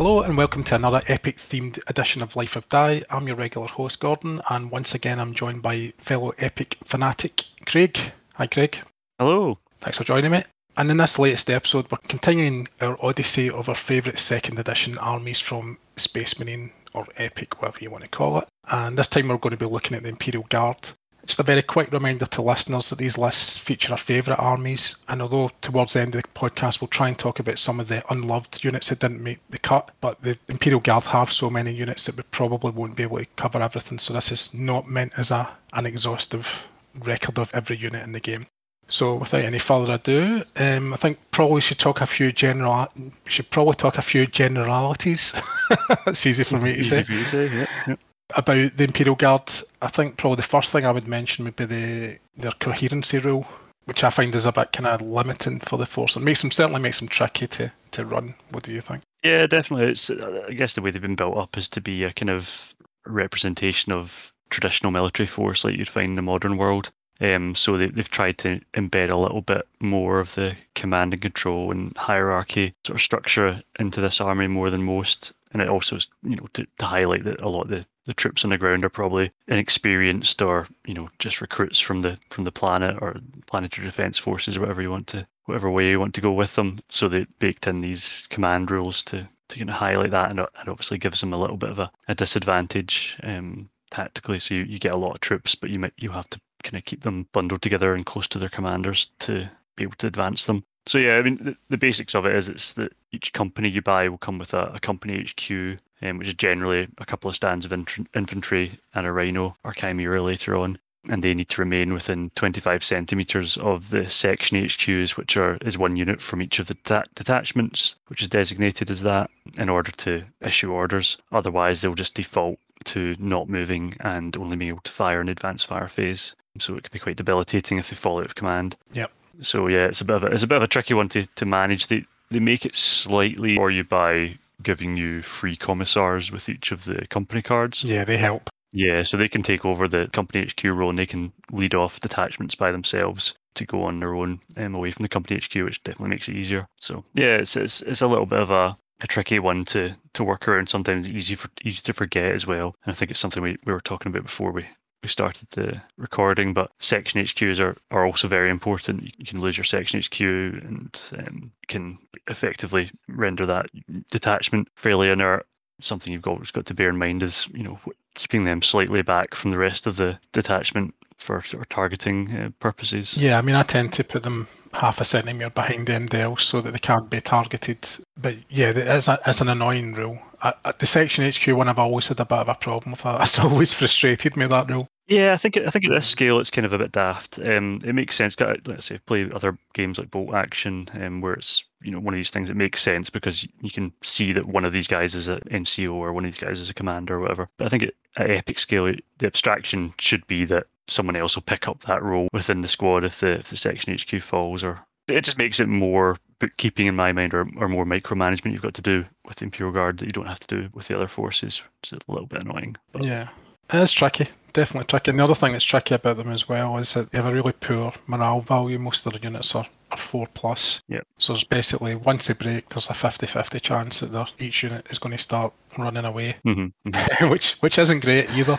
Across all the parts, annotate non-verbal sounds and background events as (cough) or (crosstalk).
Hello and welcome to another epic themed edition of Life of Die. I'm your regular host Gordon, and once again I'm joined by fellow epic fanatic Craig. Hi Craig. Hello. Thanks for joining me. And in this latest episode, we're continuing our odyssey of our favourite second edition armies from Space Marine or Epic, whatever you want to call it. And this time we're going to be looking at the Imperial Guard. Just a very quick reminder to listeners that these lists feature our favourite armies, and although towards the end of the podcast we'll try and talk about some of the unloved units that didn't make the cut, but the Imperial Guard have so many units that we probably won't be able to cover everything, so this is not meant as a an exhaustive record of every unit in the game. So without any further ado, um, I think probably should talk a few general. Should probably talk a few generalities. (laughs) it's easy for me to Easy say for you to say, yeah. yeah. About the Imperial Guard. I think probably the first thing I would mention would be the their coherency rule, which I find is a bit kind of limiting for the force. It makes them certainly makes them tricky to to run. What do you think? Yeah, definitely. It's I guess the way they've been built up is to be a kind of representation of traditional military force like you'd find in the modern world. Um, so they, they've tried to embed a little bit more of the command and control and hierarchy sort of structure into this army more than most. And it also, you know, to, to highlight that a lot of the, the troops on the ground are probably inexperienced or, you know, just recruits from the from the planet or planetary defense forces or whatever you want to whatever way you want to go with them. So they baked in these command rules to to kind of highlight that and it obviously gives them a little bit of a, a disadvantage um, tactically. So you, you get a lot of troops, but you might you have to kind of keep them bundled together and close to their commanders to be able to advance them. So yeah, I mean the, the basics of it is it's that each company you buy will come with a, a company HQ, um, which is generally a couple of stands of int- infantry and a rhino or chimera later on, and they need to remain within 25 centimeters of the section HQs, which are is one unit from each of the ta- detachments, which is designated as that, in order to issue orders. Otherwise, they'll just default to not moving and only being able to fire in advanced fire phase. So it can be quite debilitating if they fall out of command. Yep. So yeah, it's a bit of a, it's a bit of a tricky one to, to manage. They they make it slightly for you by giving you free commissars with each of the company cards. Yeah, they help. Yeah, so they can take over the company HQ role and they can lead off detachments by themselves to go on their own um, away from the company HQ, which definitely makes it easier. So yeah, it's it's, it's a little bit of a, a tricky one to, to work around. Sometimes easy for easy to forget as well. And I think it's something we, we were talking about before we we started the recording, but section HQs are, are also very important. You can lose your section HQ and um, can effectively render that detachment fairly inert. Something you've always got to bear in mind is, you know, keeping them slightly back from the rest of the detachment for sort of targeting uh, purposes. Yeah, I mean I tend to put them half a centimetre behind MDL so that they can't be targeted. But yeah, it is a, it's an annoying rule. The section HQ one, I've always had a bit of a problem with that. (laughs) It's always frustrated me that rule. Yeah, I think I think at this scale it's kind of a bit daft. Um, it makes sense. Let's say play other games like Bolt Action, um, where it's you know one of these things that makes sense because you can see that one of these guys is an NCO or one of these guys is a commander or whatever. But I think at epic scale, the abstraction should be that someone else will pick up that role within the squad if the if the section HQ falls, or it just makes it more bookkeeping in my mind, or, or more micromanagement you've got to do with the Imperial Guard that you don't have to do with the other forces. It's a little bit annoying. But. Yeah, it's tricky. Definitely tricky. And the other thing that's tricky about them as well is that they have a really poor morale value. Most of their units are, are 4 plus. Yeah. So it's basically once they break, there's a 50 50 chance that each unit is going to start running away, mm-hmm, mm-hmm. (laughs) which which isn't great either.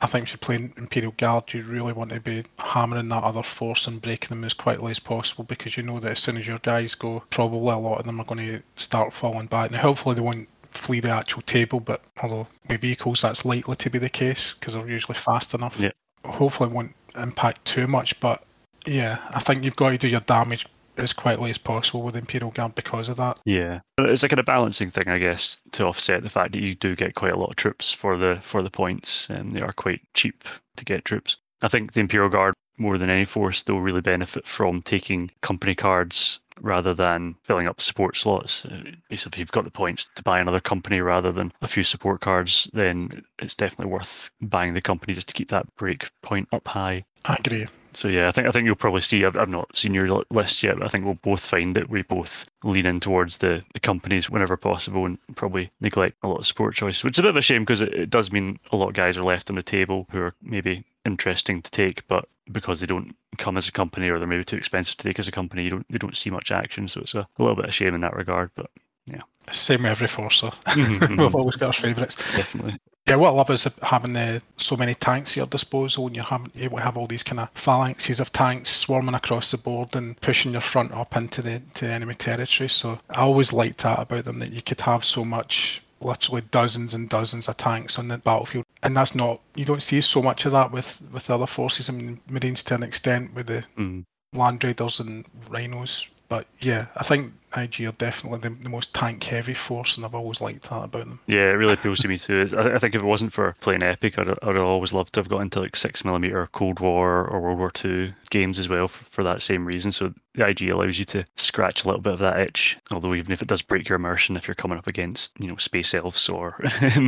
I think if you're playing Imperial Guard, you really want to be hammering that other force and breaking them as quickly as possible because you know that as soon as your guys go, probably a lot of them are going to start falling back. Now, hopefully, they won't flee the actual table, but although with vehicles, that's likely to be the case because they're usually fast enough. Yeah. Hopefully, it won't impact too much, but yeah, I think you've got to do your damage as quickly as possible with Imperial Guard because of that. Yeah, it's like a balancing thing, I guess, to offset the fact that you do get quite a lot of troops for the for the points, and they are quite cheap to get troops. I think the Imperial Guard, more than any force, they'll really benefit from taking company cards rather than filling up support slots. Uh, basically, if you've got the points to buy another company rather than a few support cards, then it's definitely worth buying the company just to keep that break point up high. I agree. So yeah, I think I think you'll probably see. I've, I've not seen your list yet, but I think we'll both find that we both lean in towards the, the companies whenever possible, and probably neglect a lot of support choices, which is a bit of a shame because it, it does mean a lot of guys are left on the table who are maybe interesting to take, but because they don't come as a company or they're maybe too expensive to take as a company, you don't they don't see much action. So it's a, a little bit of shame in that regard. But Yeah. Same with every Forcer. Mhm, (laughs) We've mhm. always got our favourites. Definitely. Yeah, what I love is having uh, so many tanks at your disposal, and you're having, able to have all these kind of phalanxes of tanks swarming across the board and pushing your front up into the to enemy territory. So I always liked that about them that you could have so much, literally dozens and dozens of tanks on the battlefield, and that's not you don't see so much of that with with other forces. I mean, Marines to an extent with the Mm. Land Raiders and Rhinos. But yeah, I think IG are definitely the, the most tank heavy force, and I've always liked that about them. Yeah, it really appeals to me too. It's- I, think if it wasn't for playing Epic, I'd, I'd always loved to have got into like six millimeter Cold War or World War Two games as well for, for that same reason. So the IG allows you to scratch a little bit of that itch. Although even if it does break your immersion, if you're coming up against you know space elves or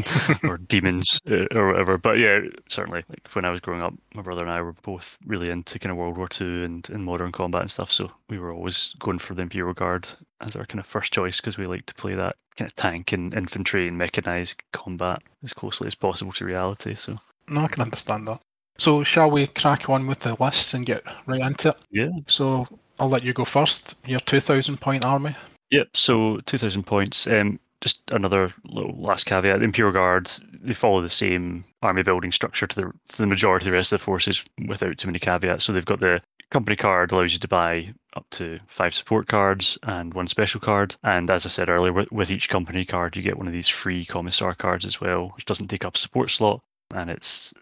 (laughs) or demons uh, or whatever. But yeah, certainly like when I was growing up, my brother and I were both really into kind of World War Two and, and modern combat and stuff. So we were always going for the Imperial Guard as our kind of first choice because we like to play that kind of tank and infantry and mechanized combat as closely as possible to reality. So No, I can understand that. So shall we crack on with the lists and get right into it? yeah, So I'll let you go first. Your two thousand point army. Yep. So two thousand points. Um, just another little last caveat: the Imperial Guards they follow the same army building structure to the to the majority of the rest of the forces, without too many caveats. So they've got the company card allows you to buy up to five support cards and one special card. And as I said earlier, with, with each company card, you get one of these free commissar cards as well, which doesn't take up a support slot. And it's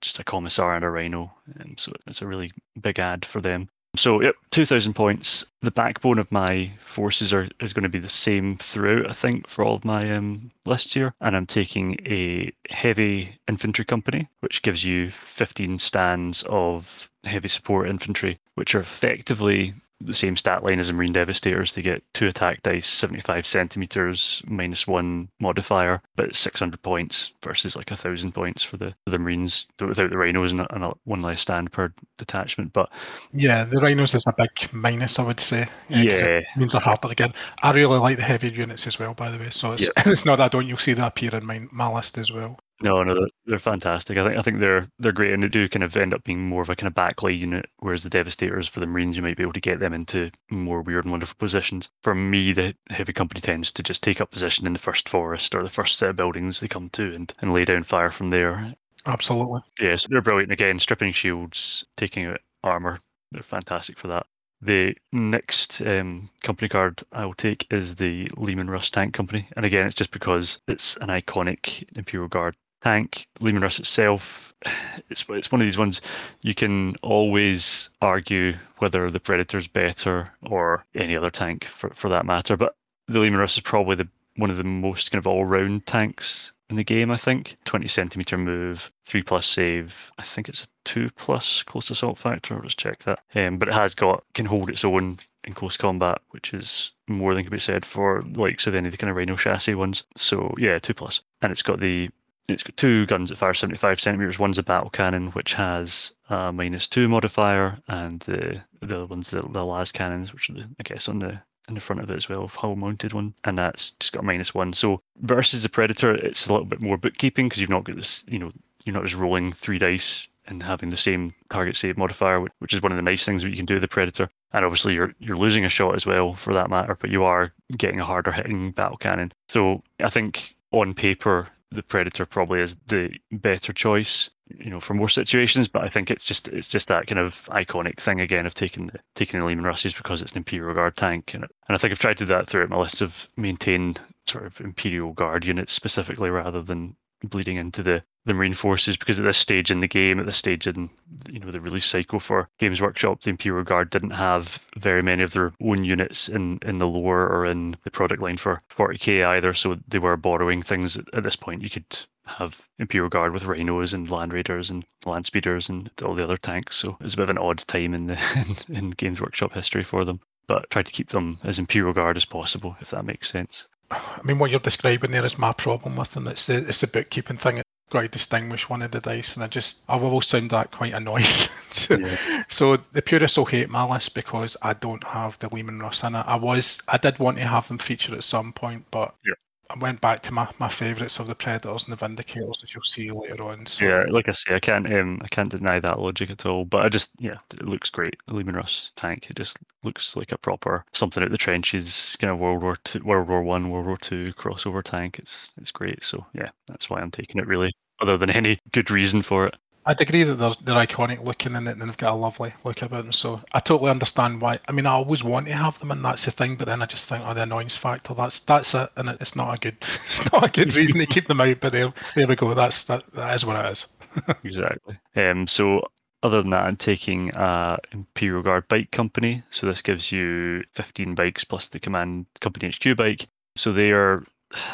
just a commissar and a rhino, um, so it's a really big ad for them. So yep, two thousand points. The backbone of my forces are is going to be the same throughout. I think for all of my um, lists here, and I'm taking a heavy infantry company, which gives you fifteen stands of heavy support infantry, which are effectively the same stat line as the Marine Devastators. They get two attack dice, 75 centimeters, minus one modifier, but it's 600 points versus like a thousand points for the for the Marines without the Rhinos and, and a, one less stand per detachment. But Yeah, the rhinos is a big minus, I would say. yeah, it means they're harder again. I really like the heavy units as well, by the way. So it's, Yeah. (laughs) it's not that I don't. You'll see that appear in my, my list as well. No, no, they're, they're fantastic. I think I think they're they're great, and they do kind of end up being more of a kind of backline unit. Whereas the Devastators for the Marines, you might be able to get them into more weird and wonderful positions. For me, the heavy company tends to just take up position in the first forest or the first set of buildings they come to, and, and lay down fire from there. Absolutely. Yeah, so they're brilliant. Again, stripping shields, taking out armor, they're fantastic for that. The next um, company card I will take is the Leman Russ Tank Company, and again, it's just because it's an iconic Imperial Guard tank. Leman Russ itself, it's it's one of these ones you can always argue whether the Predator's better or any other tank for for that matter, but the Leman Russ is probably the one of the most kind of all-round tanks in the game. I think 20 centimeter move, three plus save. I think it's a two plus close assault factor. Let's check that. Um, but it has got can hold its own in close combat, which is more than can be said for likes of any of the kind of Rhino chassis ones. So yeah, two plus, and it's got the it's got two guns that fire 75 centimeters. One's a battle cannon, which has a minus two modifier, and the the other one's the, the las cannons, which are I guess on the in the front of it as well, hull mounted one, and that's just got a minus one. So versus the Predator, it's a little bit more bookkeeping because you've not got this, you know, you're not just rolling three dice and having the same target save modifier, which- which is one of the nice things that you can do with the Predator. And obviously, you're you're losing a shot as well for that matter, but you are getting a harder hitting battle cannon. So I think on paper, the Predator probably is the better choice, you know, for more situations. But I think it's just it's just that kind of iconic thing again of taking the taking the Leman Russes because it's an Imperial Guard tank, and and I think I've tried to do that throughout my list of maintain sort of Imperial Guard units specifically rather than bleeding into the the Marine forces because at this stage in the game, at this stage in you know the release cycle for Games Workshop, the Imperial Guard didn't have very many of their own units in in the lore or in the product line for 40k either, so they were borrowing things. At, this point, you could have Imperial Guard with Rhinos and Land Raiders and Land Speeders and all the other tanks. So it was a bit of an odd time in the in, (laughs) in Games Workshop history for them. But tried to keep them as Imperial Guard as possible, if that makes sense. I mean, what you're describing there is my problem with them. It's the it's the bookkeeping thing. To distinguish one of the dice, and I just I've always found that quite annoying. (laughs) So the purists will hate my list because I don't have the Leman Russ in it. I was I did want to have them featured at some point, but Yeah. I went back to my, my favourites of the Predators and the Vindicators, as you'll see later on. So. Yeah, like I say, I can't um, I can't deny that logic at all. But I just yeah, it looks great. The Leman Russ tank. It just looks like a proper something out the trenches, kind of World War Two, World War One, World War Two crossover tank. It's it's great. So yeah, that's why I'm taking it really. Other than any good reason for it. I'd agree that they're, they're iconic looking in it and they've got a lovely look about them. So I totally understand why. I mean, I always want to have them and that's the thing, but then I just think, oh, the annoyance factor, that's that's it. And it's not a good (laughs) it's not a good reason to keep them out, but there, there we go. That's that, that is what it is. (laughs) exactly. Um, so other than that, I'm taking uh, Imperial Guard Bike Company. So this gives you 15 bikes plus the Command Company HQ bike. So they are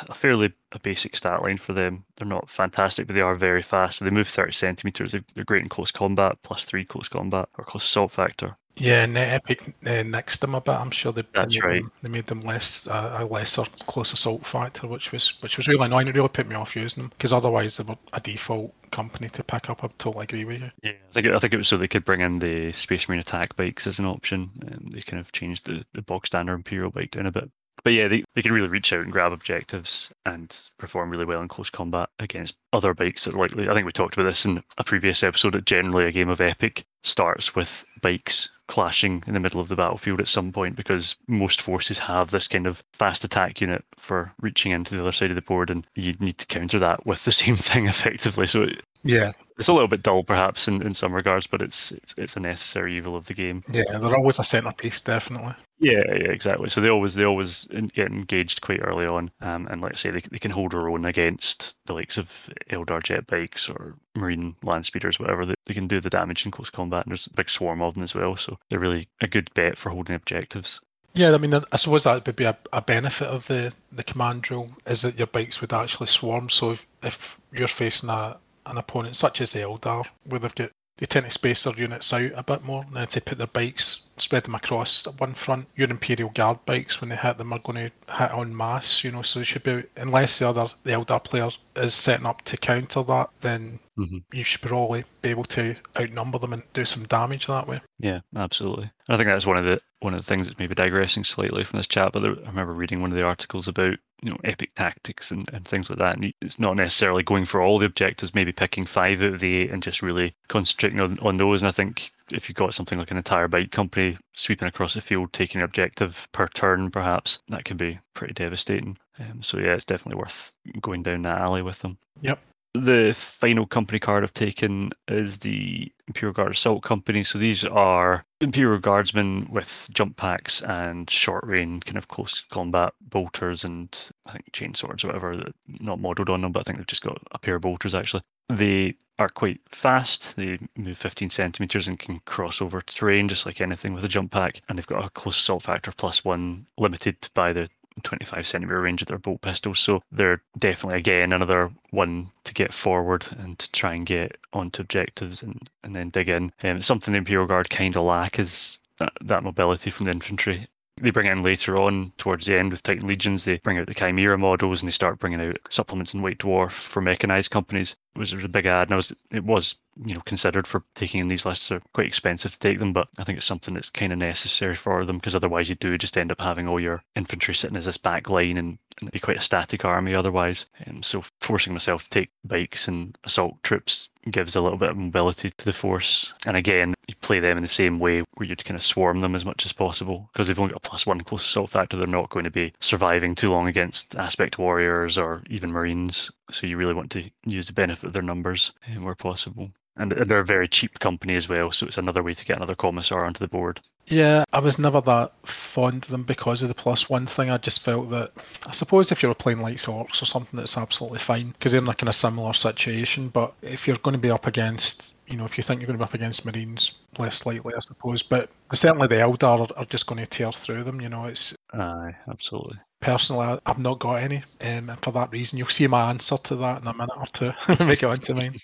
a fairly a basic stat line for them. They're not fantastic, but they are very fast. So they move 30 centimeters. They're, great in close combat, plus three close combat or close assault factor. Yeah, and Epic uh, next them a bit. I'm sure they, That's they made right. them they made them less uh, a lesser close assault factor, which was which was really annoying. It really put me off using them because otherwise they were a default company to pick up. I totally agree with you. Yeah, I think I think it was so they could bring in the Space Marine attack bikes as an option, and they kind of changed the the bog standard Imperial bike down a bit. But yeah, they, they can really reach out and grab objectives and perform really well in close combat against other bikes that likely. I think we talked about this in a previous episode that generally a game of Epic starts with bikes clashing in the middle of the battlefield at some point because most forces have this kind of fast attack unit for reaching into the other side of the board and you need to counter that with the (laughs) same thing effectively. So Yeah, it's a little bit dull perhaps in, in some regards, but it's, it's it's a necessary evil of the game. yeah, they're always a centerpiece, definitely. Yeah, yeah, exactly. So they always they always get engaged quite early on, um, and like I say, they they can hold their own against the likes of Eldar jet bikes or Marine land speeders, whatever. They, they can do the damage in close combat, and there's a big swarm of them as well. So they're really a good bet for holding objectives. Yeah, I mean, I suppose that would be a, a benefit of the, the command rule is that your bikes would actually swarm. So if, if you're facing a an opponent such as the Eldar, where they've got they tend to space their units out a bit more. Now, if they put their bikes, spread them across one front, your Imperial Guard bikes, when they hit them, are going to hit on mass, you know, so they should be, unless the other, the Eldar player is setting up to counter that, then Mm-hmm. you should probably be able to outnumber them and do some damage that way. Yeah, absolutely. And I think that's one of the one of the things that's maybe digressing slightly from this chat. But there, I remember reading one of the articles about you know epic tactics and, and things like that. And it's not necessarily going for all the objectives, maybe picking five out of the eight and just really concentrating on, on those. And I think if you've got something like an entire bike company sweeping across the field, taking an objective per turn, perhaps that can be pretty devastating. Um, so yeah, it's definitely worth going down that alley with them. Yep. The final company card I've taken is the Imperial Guard Assault Company. So these are Imperial Guardsmen with jump packs and short range, kind of close combat bolters and I think chain swords or whatever, not modelled on them, but I think they've just got a pair of bolters actually. They are quite fast. They move 15 centimeters and can cross over terrain just like anything with a jump pack. And they've got a close assault factor plus one, limited by the 25 centimeter range of their bolt pistols. So they're definitely again another one to get forward and to try and get onto objectives and, and then dig in. Um, something the Imperial Guard kind of lack is that, that mobility from the infantry. They bring in later on towards the end with Titan Legions. They bring out the Chimera models and they start bringing out supplements and White Dwarf for mechanized companies. Was, it was a big ad, and I was it was you know considered for taking in these lists. They're quite expensive to take them, but I think it's something that's kind of necessary for them because otherwise you do just end up having all your infantry sitting as this back line and, and be quite a static army otherwise. Um, so forcing myself to take bikes and assault troops gives a little bit of mobility to the force. And again, you play them in the same way where you'd kind of swarm them as much as possible because they've only got a plus one close assault factor. They're not going to be surviving too long against aspect warriors or even marines. So you really want to use the benefit of their numbers uh, where possible. And they're a very cheap company as well, so it's another way to get another commissar onto the board. Yeah, I was never that fond of them because of the plus one thing. I just felt that, I suppose if you were playing like Orcs or something, that's absolutely fine because they're in a kind of similar situation. But if you're going to be up against, you know, if you think you're going to be up against Marines, less likely, I suppose. But certainly the Eldar are, are just going to tear through them. You know, it's Aye, absolutely. Personally, I- I've not got any, um, and for that reason, you'll see my answer to that in a minute or two when we get onto mine.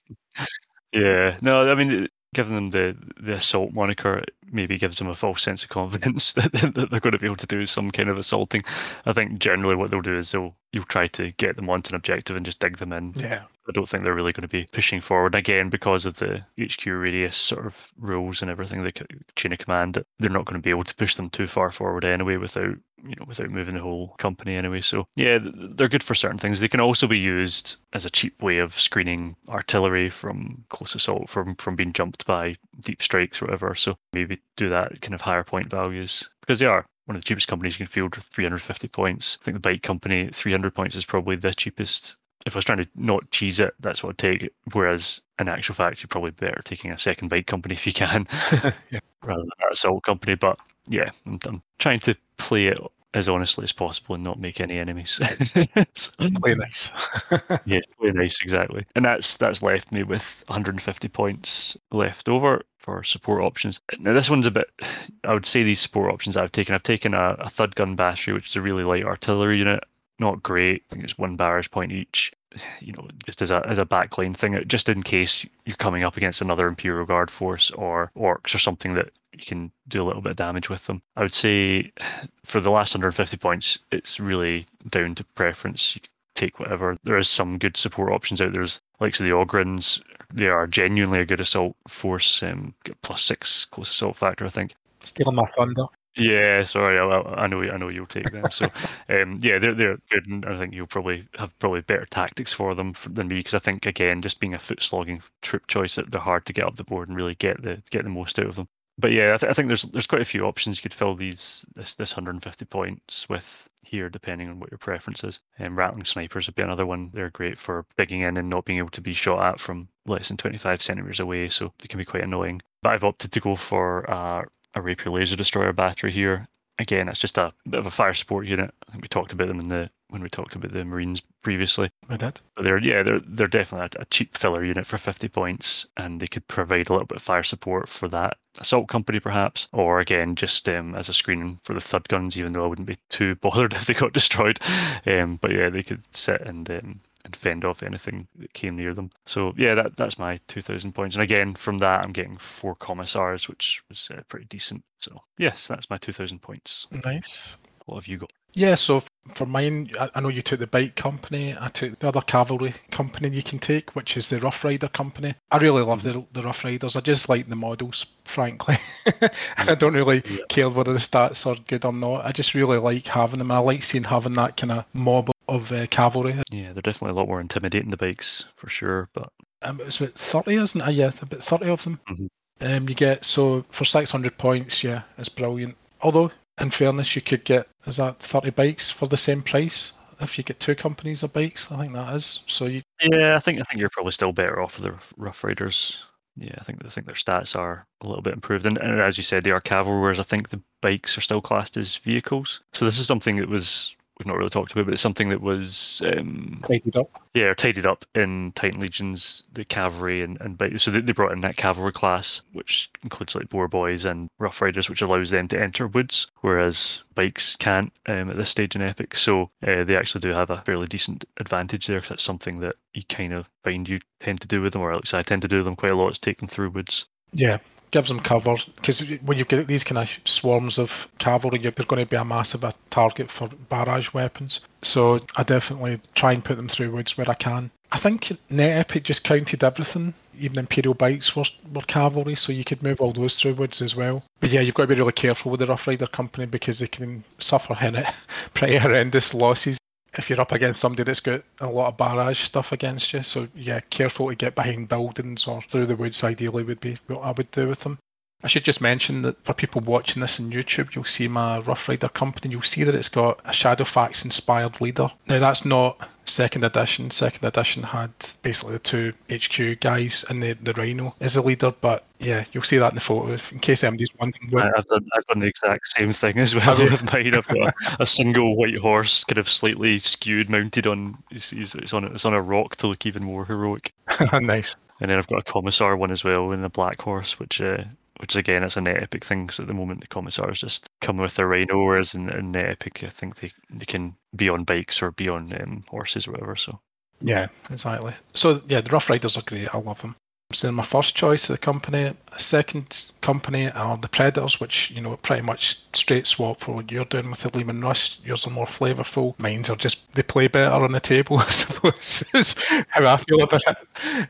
Yeah, no, I mean, giving them the the assault moniker maybe gives them a false sense of confidence (laughs) that, that they're going to be able to do some kind of assaulting. I think generally what they'll do is they'll you'll try to get them onto an objective and just dig them in. Yeah, I don't think they're really going to be pushing forward again because of the HQ radius sort of rules and everything, the chain of command. They're not going to be able to push them too far forward anyway without you know, without moving the whole company anyway. So yeah, they're good for certain things. They can also be used as a cheap way of screening artillery from close assault from from being jumped by deep strikes or whatever. So maybe do that kind of higher point values because they are one of the cheapest companies you can field with 350 points. I think the bike company 300 points is probably the cheapest if I was trying to not tease it, that's what I'd take. Whereas in actual fact, you're probably better taking a second bike company if you can, (laughs) (laughs) yeah. rather than an assault company. But yeah, I'm, I'm, trying to play it as honestly as possible and not make any enemies. (laughs) play nice. (laughs) yeah, play nice exactly. And that's that's left me with 150 points left over for support options. Now this one's a bit. I would say these support options I've taken. I've taken a, a thud gun battery, which is a really light artillery unit not great. I think it's one barrage point each. You know, just as a as a backline thing, just in case you're coming up against another Imperial Guard force or orcs or something that you can do a little bit of damage with them. I would say for the last 150 points, it's really down to preference. You take whatever. There is some good support options out there. There's likes of the Ogryns. They are genuinely a good assault force. Um, plus six close assault factor, I think. Stealing my thunder. Yeah, sorry, I, I, know, I know you'll take them. So, (laughs) um, yeah, they're they're good, and I think you'll probably have probably better tactics for them than me because I think again, just being a foot slogging troop choice, that they're hard to get up the board and really get the get the most out of them. But yeah, I, th- I think there's there's quite a few options you could fill these this this 150 points with here, depending on what your preference is. Um, Ratling snipers would be another one. They're great for digging in and not being able to be shot at from less than 25 centimeters away, so they can be quite annoying. But I've opted to go for uh, a Rapier laser destroyer battery here. Again, it's just a bit of a fire support unit. I think we talked about them in the when we talked about the Marines previously. I did. But they're yeah, they're they're definitely a, a cheap filler unit for 50 points, and they could provide a little bit of fire support for that assault company perhaps, or again just um, as a screening for the thud guns. Even though I wouldn't be too (laughs) bothered if they got destroyed, um, but yeah, they could sit and um, and fend off anything that came near them. So yeah, that that's my 2,000 points. And again, from that, I'm getting four commissars, which was uh, pretty decent. So yes, that's my 2,000 points. Nice. What have you got? Yeah, so for mine, I know you took the bike company. I took the other cavalry company you can take, which is the Rough Rider company. I really love the the Rough Riders. I just like the models, frankly. (laughs) I don't really yeah. care whether the stats are good or not. I just really like having them. I like seeing having that kind of mob of uh, cavalry. Yeah, they're definitely a lot more intimidating the bikes for sure. But um, it's about thirty, isn't it? Yeah, about thirty of them. Mm-hmm. Um, you get so for six hundred points. Yeah, it's brilliant. Although, in fairness, you could get is that thirty bikes for the same price if you get two companies of bikes. I think that is. So you. Yeah, I think I think you're probably still better off with the Rough Riders. Yeah, I think I think their stats are a little bit improved, and, and as you said, they are cavalry. Whereas I think the bikes are still classed as vehicles. So this is something that was we've not really talked about, but it's something that was um, tidied up. Yeah, tidied up in Titan Legions, the cavalry, and, and so they, they brought in that cavalry class, which includes like boar boys and rough riders, which allows them to enter woods, whereas bikes can't um, at this stage in Epic. So uh, they actually do have a fairly decent advantage there, because that's something that you kind of find you tend to do with them, or at least I tend to do them quite a lot, is take them through woods. Yeah, gives them cover because when you get these kind of swarms of cavalry, they're going to be a massive target for barrage weapons. So I definitely try and put them through woods where I can. I think Net Epic just counted everything. Even Imperial bikes were, were cavalry, so you could move all those through woods as well. But yeah, you've got to be really careful with the Rough Rider company because they can suffer (laughs) pretty horrendous losses if you're up against somebody that's got a lot of barrage stuff against you. So yeah, careful to get behind buildings or through the woods. Ideally, would be what I would do with them. I should just mention that for people watching this on YouTube, you'll see my Rough Rider company. You'll see that it's got a Shadowfax inspired leader. Now, that's not second edition. Second edition had basically the two HQ guys and the, the Rhino as a leader, but yeah, you'll see that in the photo in case anybody's wondering. I've done, I've done the exact same thing as well with mine. I've got a, a, single white horse, kind of slightly skewed, mounted on. It's, it's on it's on a rock to look even more heroic. (laughs) nice. And then I've got a commissar one as well in the black horse, which uh, which again it's a net epic thing because at the moment the commissars just come with their rhino whereas in, net epic i think they, they can be on bikes or be on um, horses or whatever so. Yeah exactly. So yeah the rough riders are great i love them so my first choice of the company a second company are the predators which you know pretty much straight swap for what you're doing with the Leman Russ yours are more flavourful mines are just they play better on the table (laughs) i suppose (laughs) is how i feel about it.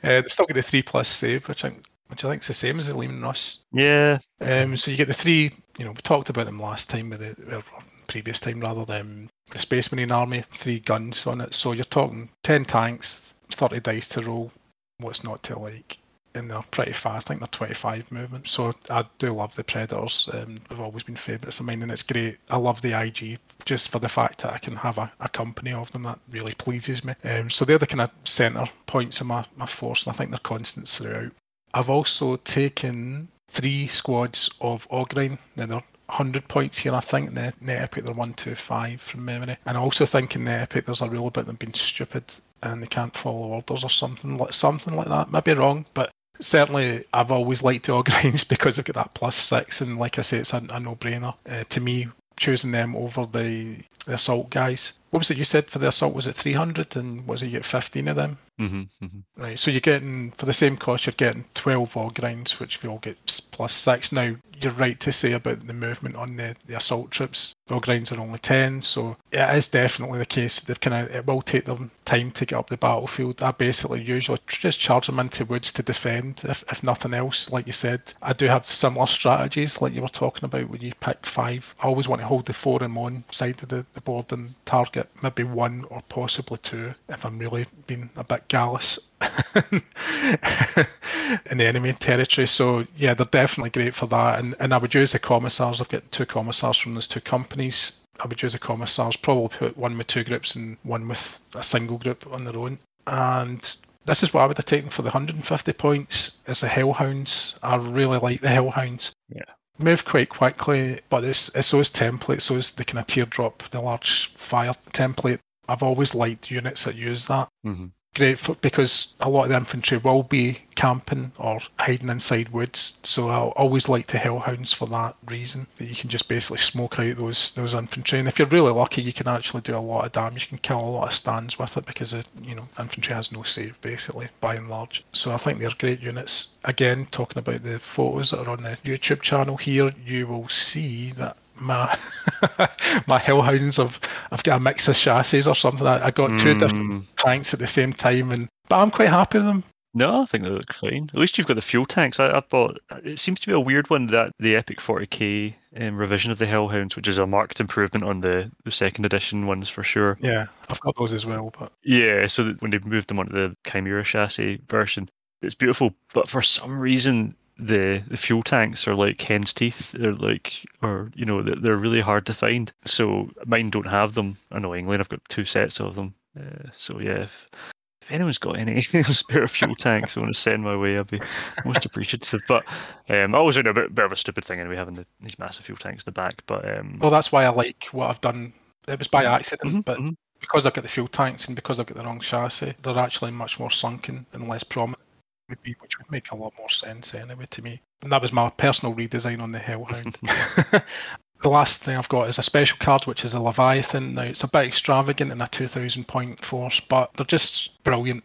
Uh, they still get the three plus save which i think which I think is the same as the Leman Russ. Yeah. Um, so you get the three. You know, we talked about them last time with the previous time rather than the Space Marine Army, three guns on it. So you're talking 10 tanks, 30 dice to roll. What's not to like? And they're pretty fast. I think they're 25 movement. So I do love the Predators. Um, they've always been favourites of mine, and it's great. I love the IG just for the fact that I can have a, a company of them. That really pleases me. Um, so they're the kind of centre points of my, my force, and I think they're constants throughout. I've also taken three squads of Ogryn. Now they're 100 points here, I think. Net, net epic, they're 125 from memory. And I also think in net epic, there's a rule about them being stupid and they can't follow orders or something like something like that. Maybe wrong, but certainly I've always liked the Ogryns (laughs) because they've got that plus six, and like I say, it's a, a no-brainer uh, to me. Choosing them over the, the assault guys. What was it you said for the assault? Was it 300 and was it you get 15 of them? Mm-hmm, mm-hmm. Right, so you're getting for the same cost, you're getting 12 Ogryns, which we all get plus six. Now you're right to say about the movement on the, the assault troops. The Ogryns are only 10, so it is definitely the case. They've kind of it will take them time to get up the battlefield. I basically usually just charge them into woods to defend, if, if nothing else. Like you said, I do have similar strategies, like you were talking about when you pick five. I always want to hold the four in one side of the, the board and target maybe one or possibly two if I'm really being a bit gallus (laughs) in the enemy territory. So yeah, they're definitely great for that. And and I would use the commissars. I've got two commissars from those two companies. I would use the commissars, probably put one with two groups and one with a single group on their own. And this is what I would have taken for the 150 points is the Hellhounds. I really like the Hellhounds. Yeah. Move quite quickly, but it's, it's those templates, those the kind of teardrop, the large fire template. I've always liked units that use that. Mm-hmm great for, because a lot of the infantry will be camping or hiding inside woods. So I always like the hellhounds for that reason. That you can just basically smoke out those those infantry, and if you're really lucky, you can actually do a lot of damage. You can kill a lot of stands with it because it, you know infantry has no save basically by and large. So I think they're great units. Again, talking about the photos that are on the YouTube channel here, you will see that my (laughs) my hellhounds have I've got a mix of chassis or something. I, I got two Mm. different tanks at the same time, and but I'm quite happy with them. No, I think they look fine. At least you've got the fuel tanks. I, I thought it seems to be a weird one that the Epic 40k um, revision of the Hellhounds, which is a marked improvement on the, the second edition ones for sure. Yeah, I've got those as well. But Yeah, so that when they moved them onto the Chimera chassis version, it's beautiful. But for some reason, the the fuel tanks are like hen's teeth. They're like, or you know, they're, they're really hard to find. So mine don't have them. Annoyingly, and I've got two sets of them. Uh, so yeah, if, if anyone's got any (laughs) spare fuel tanks I want to send my way, I'd be most appreciative. But um, I always do a bit, bit of a stupid thing anyway, having the, these massive fuel tanks in the back. But um, well, that's why I like what I've done. It was by accident, mhm, but mhm. because I've got the fuel tanks and because I've got the wrong chassis, they're actually much more sunken and less prominent. Would be, which would make a lot more sense anyway to me. And that was my personal redesign on the Hellhound. (laughs) (laughs) the last thing I've got is a special card, which is a Leviathan. Now it's a bit extravagant in a 2,000 point force, but they're just brilliant.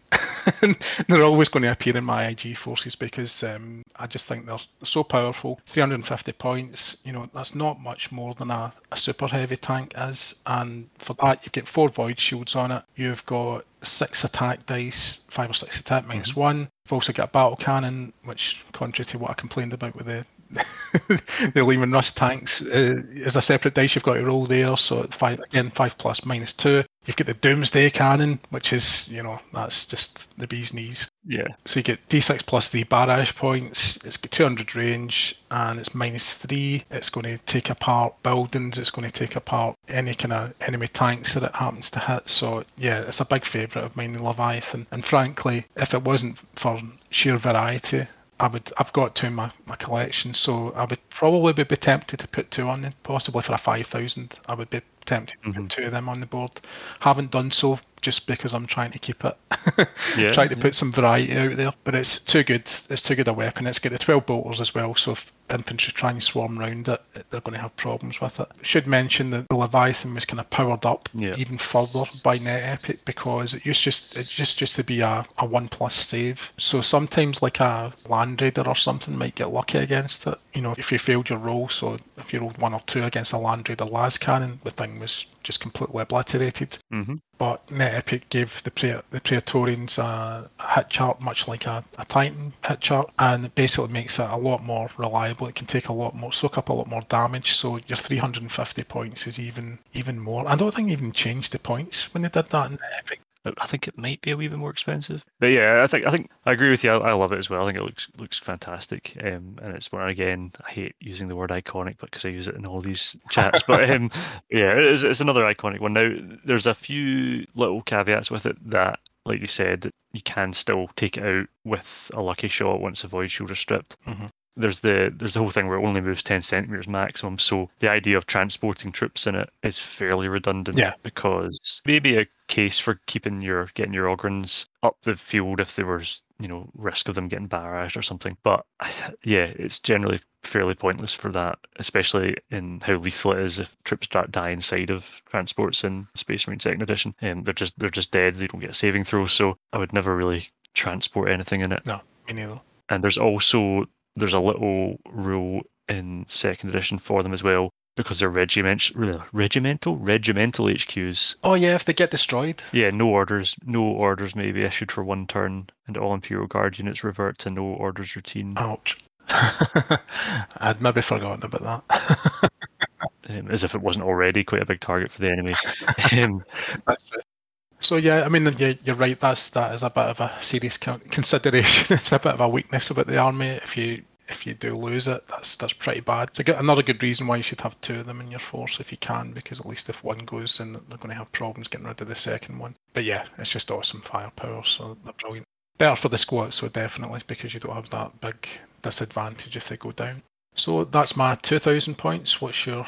(laughs) they're always going to appear in my IG forces because um, I just think they're so powerful. 350 points, you know, that's not much more than a, a super heavy tank is. And for that, you get four void shields on it. You've got six attack dice, five or six attack minus one. You've also got a battle cannon, which, contrary to what I complained about with the (laughs) the Leman Russ tanks uh, is a separate dice you've got to roll there. So five again, five plus minus two. You've got the Doomsday Cannon, which is you know that's just the bee's knees. yeah, So you get D6 plus plus the barrage points. It's got 200 range and it's minus three. It's going to take apart buildings. It's going to take apart any kind of enemy tanks that it happens to hit. So yeah, it's a big favourite of mine, the Leviathan. And frankly, if it wasn't for sheer variety, I would I've got two in my, my collection, so I would probably be tempted to put two on possibly for a five thousand. I would be tempted to Mhm. put two of them on the board. Haven't done so just because I'm trying to keep it (laughs) Yeah, trying to yeah. put some variety out there. But it's too good. It's too good a weapon. It's got the twelve bolters as well, so if infantry try and swarm round it, they're going to have problems with it. Should mention that the Leviathan was kind of powered up Yeah. even further by Net Epic because it used just it just used to be a, a one plus save. So sometimes like a Land Raider or something might get lucky against it. You know, if you failed your roll, so if you rolled one or two against a Land Raider las cannon, the thing was just completely obliterated. Mhm. But Net Epic gave the Prae- the Praetorians a, a hit chart much like a, a Titan hit chart, and it basically makes it a lot more reliable it can take a lot more, soak up a lot more damage. So your 350 points is even even more. I don't think they even changed the points when they did that in Epic. I think it might be a wee bit more expensive. But yeah, I think I think I agree with you. I, I love it as well. I think it looks looks fantastic. Um, and it's one again. I hate using the word iconic, but because I use it in all these chats. but (laughs) um, yeah, it's, it's another iconic one. Now, there's a few little caveats with it that like you said, you can still take it out with a lucky shot once the void shield is stripped. Mhm. There's the there's the whole thing where it only moves 10 centimeters maximum, so the idea of transporting troops in it is fairly redundant. Yeah. Because maybe a case for keeping your getting your Ogryns up the field if there was you know risk of them getting barraged or something. But yeah, it's generally fairly pointless for that, especially in how lethal it is if troops start die inside of transports in Space Marine Second Edition. And they're just they're just dead. They don't get a saving throw. So I would never really transport anything in it. No, me neither. And there's also there's a little rule in second edition for them as well because they're regiment regimental regimental HQs. Oh yeah, if they get destroyed. Yeah, no orders. No orders may be issued for one turn, and all Imperial Guard units revert to no orders routine. Ouch. (laughs) I'd maybe forgotten about that. (laughs) Um, as if it wasn't already quite a big target for the enemy. (laughs) um. So yeah, I mean, yeah, you're right. That's that is a bit of a serious consideration. (laughs) it's a bit of a weakness about the army. If you if you do lose it, that's that's pretty bad. So another good reason why you should have two of them in your force if you can, because at least if one goes, then they're going to have problems getting rid of the second one. But yeah, it's just awesome firepower, so they're brilliant. Better for the squad, so definitely because you don't have that big disadvantage if they go down. So that's my two thousand points. What's your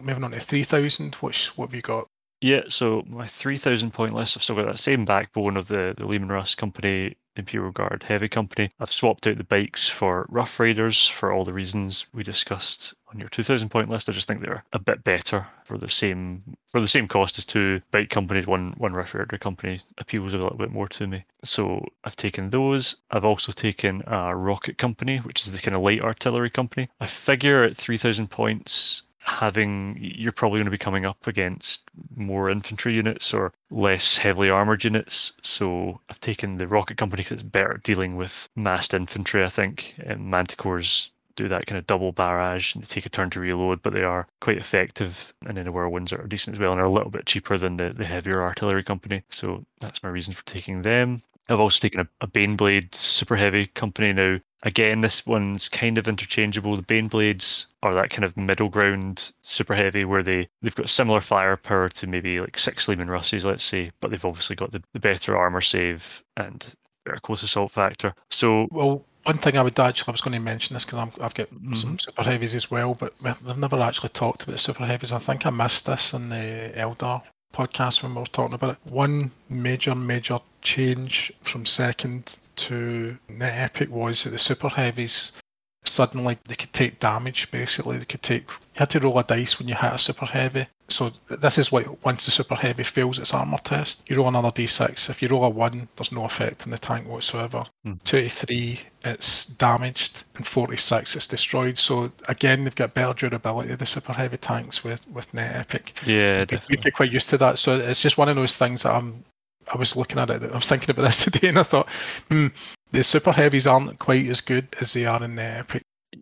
moving on to three thousand? Which what have you got? Yeah, so my 3,000 point list, I've still got that same backbone of the, the Leman Russ Company, Imperial Guard Heavy Company. I've swapped out the bikes for Rough Riders for all the reasons we discussed on your 2,000 point list. I just think they're a bit better for the same for the same cost as two bike companies. One one Rough Rider company appeals a little bit more to me. So I've taken those. I've also taken a Rocket Company, which is the kind of light artillery company. I figure at 3,000 points having you're probably going to be coming up against more infantry units or less heavily armored units. So I've taken the rocket company because it's better dealing with massed infantry. I think and Manticores do that kind of double barrage and they take a turn to reload, but they are quite effective. And then the whirlwinds are decent as well and are a little bit cheaper than the, the heavier artillery company. So that's my reason for taking them. I've also taken a, a Baneblade super heavy company now. Again, this one's kind of interchangeable. The Baneblades are that kind of middle ground super heavy where they, they've got similar firepower to maybe like six Leman Russes, let's say, but they've obviously got the, the better armor save and better close assault factor. So Well, one thing I would actually, I was going to mention this because I've got Mhm. some super heavies as well, but I've never actually talked about super heavies. I think I missed this in the Eldar podcast when we were talking about it. One major, major change from second to the epic was that the super heavies suddenly they could take damage. Basically, they could take. You had to roll a dice when you hit a super heavy. So this is like once the super heavy fails its armor test, you roll another d6. If you roll a one, there's no effect on the tank whatsoever. Hmm. 23, it's damaged, and 46, it's destroyed. So again, they've got better durability. The super heavy tanks with with net epic. yeah, definitely. get quite used to that. So it's just one of those things that I'm. I was looking at it. I was thinking about this (laughs) today, and I thought, hmm, the super heavies aren't quite as good as they are in the.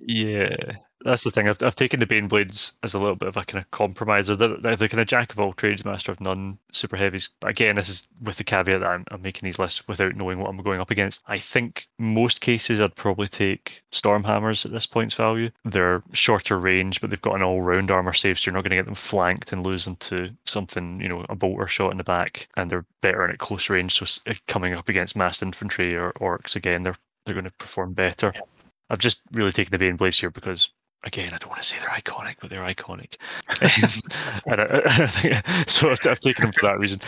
Yeah, that's the thing. I've, I've taken the Baneblades as a little bit of a kind of compromiser. They're, they're the kind of jack of all trades, master of none, super heavies. But again, this is with the caveat that I'm, I'm making these lists without knowing what I'm going up against. I think most cases I'd probably take Stormhammers at this point's value. They're shorter range, but they've got an all-round armor save, so you're not going to get them flanked and lose them to something, you know, a bolter shot in the back. And they're better at close range, so coming up against massed infantry or orcs again, they're they're going to perform better. I've just really taken the Bane Blades here because, again, I don't want to say they're iconic, but they're iconic. (laughs) Um, and I, (laughs) I so I've, I've taken them for that reason.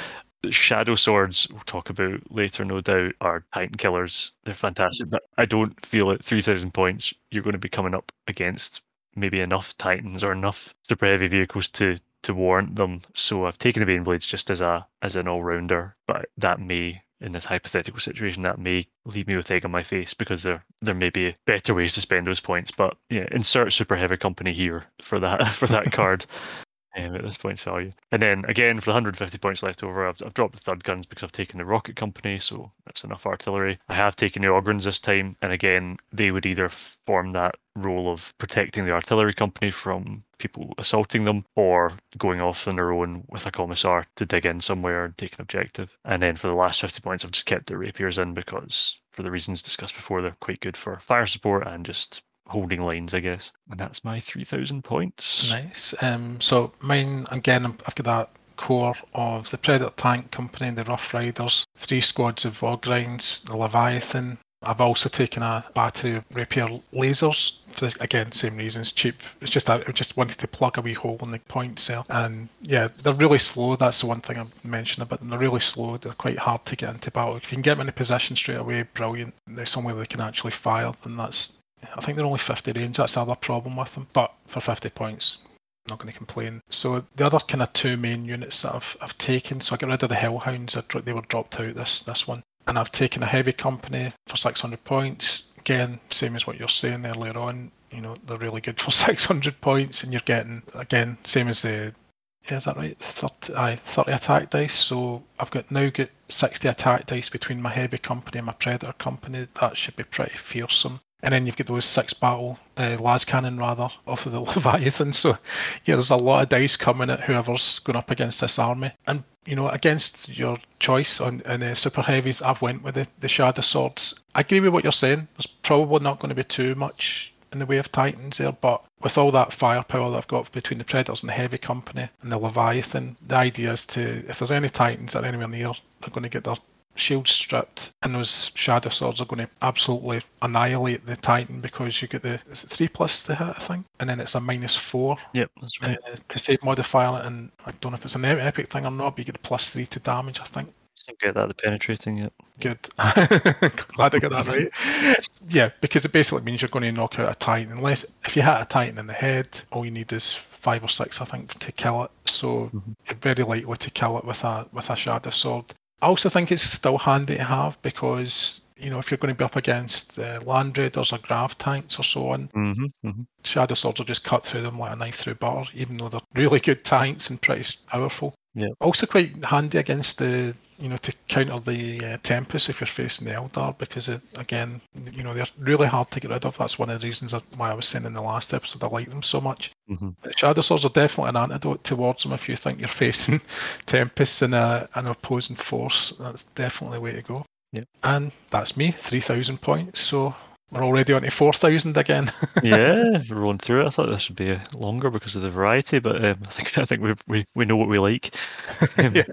Shadow Swords, we'll talk about later, no doubt, are Titan killers. They're fantastic, but I don't feel at 3,000 points you're going to be coming up against maybe enough Titans or enough super heavy vehicles to to warrant them. So I've taken the Bane Blades just as a as an all rounder, but that may in this hypothetical situation that may leave me with egg on my face because there there may be better ways to spend those points. But yeah, insert super heavy company here for that (laughs) for that card. (laughs) um, at this points value. And then again, for the 150 points left over, I've, I've dropped the thud guns because I've taken the rocket company, so that's enough artillery. I have taken the Ogryns this time, and again, they would either form that role of protecting the artillery company from people assaulting them or going off on their own with a commissar to dig in somewhere and take an objective. And then for the last 50 points, I've just kept the rapiers in because, for the reasons discussed before, they're quite good for fire support and just holding lines, I guess. And that's my 3,000 points. Nice. Um, so mine, again, I've got that core of the Predator Tank Company, the Rough Riders, three squads of Ogryns, the Leviathan. I've also taken a battery of rapier lasers. For, again, same reasons, cheap. It's just I just wanted to plug a wee hole in the point cell, And yeah, they're really slow. That's the one thing I mentioned about them. They're really slow. They're quite hard to get into battle. If you can get them in a position straight away, brilliant. There's somewhere they can actually fire, then that's I think they're only 50 range. That's the other problem with them. But for 50 points, I'm not going to complain. So the other kind of two main units that I've, I've taken, so I got rid of the Hellhounds. They were dropped out this this one, and I've taken a heavy company for 600 points. Again, same as what you're saying earlier on. You know they're really good for (laughs) 600 points, and you're getting again same as the yeah, is that right? 30, aye, 30 attack dice. So I've got now got 60 attack dice between my heavy company and my predator company. That should be pretty fearsome and then you've got those six battle uh, las cannon rather off of the (laughs) Leviathan. So yeah, there's a lot of dice coming at whoever's going up against this army. And you know, against your choice on in uh, super heavies, I've went with the, the shadow swords. I agree with what you're saying. There's probably not going to be too much in the way of titans there, but with all that firepower that I've got between the predators and the heavy company and the Leviathan, the idea is to if there's any titans that are anywhere near, they're going to get their shield stripped, and those shadow swords are going to absolutely annihilate the Titan because you get the is it three plus to hit, I think, and then it's a minus four. Yep, that's right. Uh, to save modifier, and I don't know if it's an epic thing or not, but you get a plus three to damage, I think. Get that the penetrating yet. Good. (laughs) Glad I got that right. yeah, because it basically means you're going to knock out a Titan. Unless if you hit a Titan in the head, all you need is five or six, I think, to kill it. So mm-hmm. you're very likely to kill it with a with a shadow sword. I also think it's still handy to have because you know if you're going to be up against uh, land raiders or grav tanks or so on, mm-hmm, mm-hmm. shadow swords will just cut through them like a knife through butter, even though they're really good tanks and pretty powerful. Yeah. Also quite handy against the you know to counter the uh, Tempest if you're facing the Eldar because it, again you know they're really hard to get rid of. That's one of the reasons why I was saying in the last episode I like them so much. Mm-hmm. Shadow swords are definitely an antidote towards them if you think you're (laughs) facing Tempests and a, an opposing force. That's definitely the way to go. Yeah. And that's me, three thousand points. So we're already on to 4,000 again. (laughs) yeah, we're rolling through it. I thought this would be longer because of the variety, but um, (laughs) I think I think we, we, we know what we like. (laughs) Um, yeah.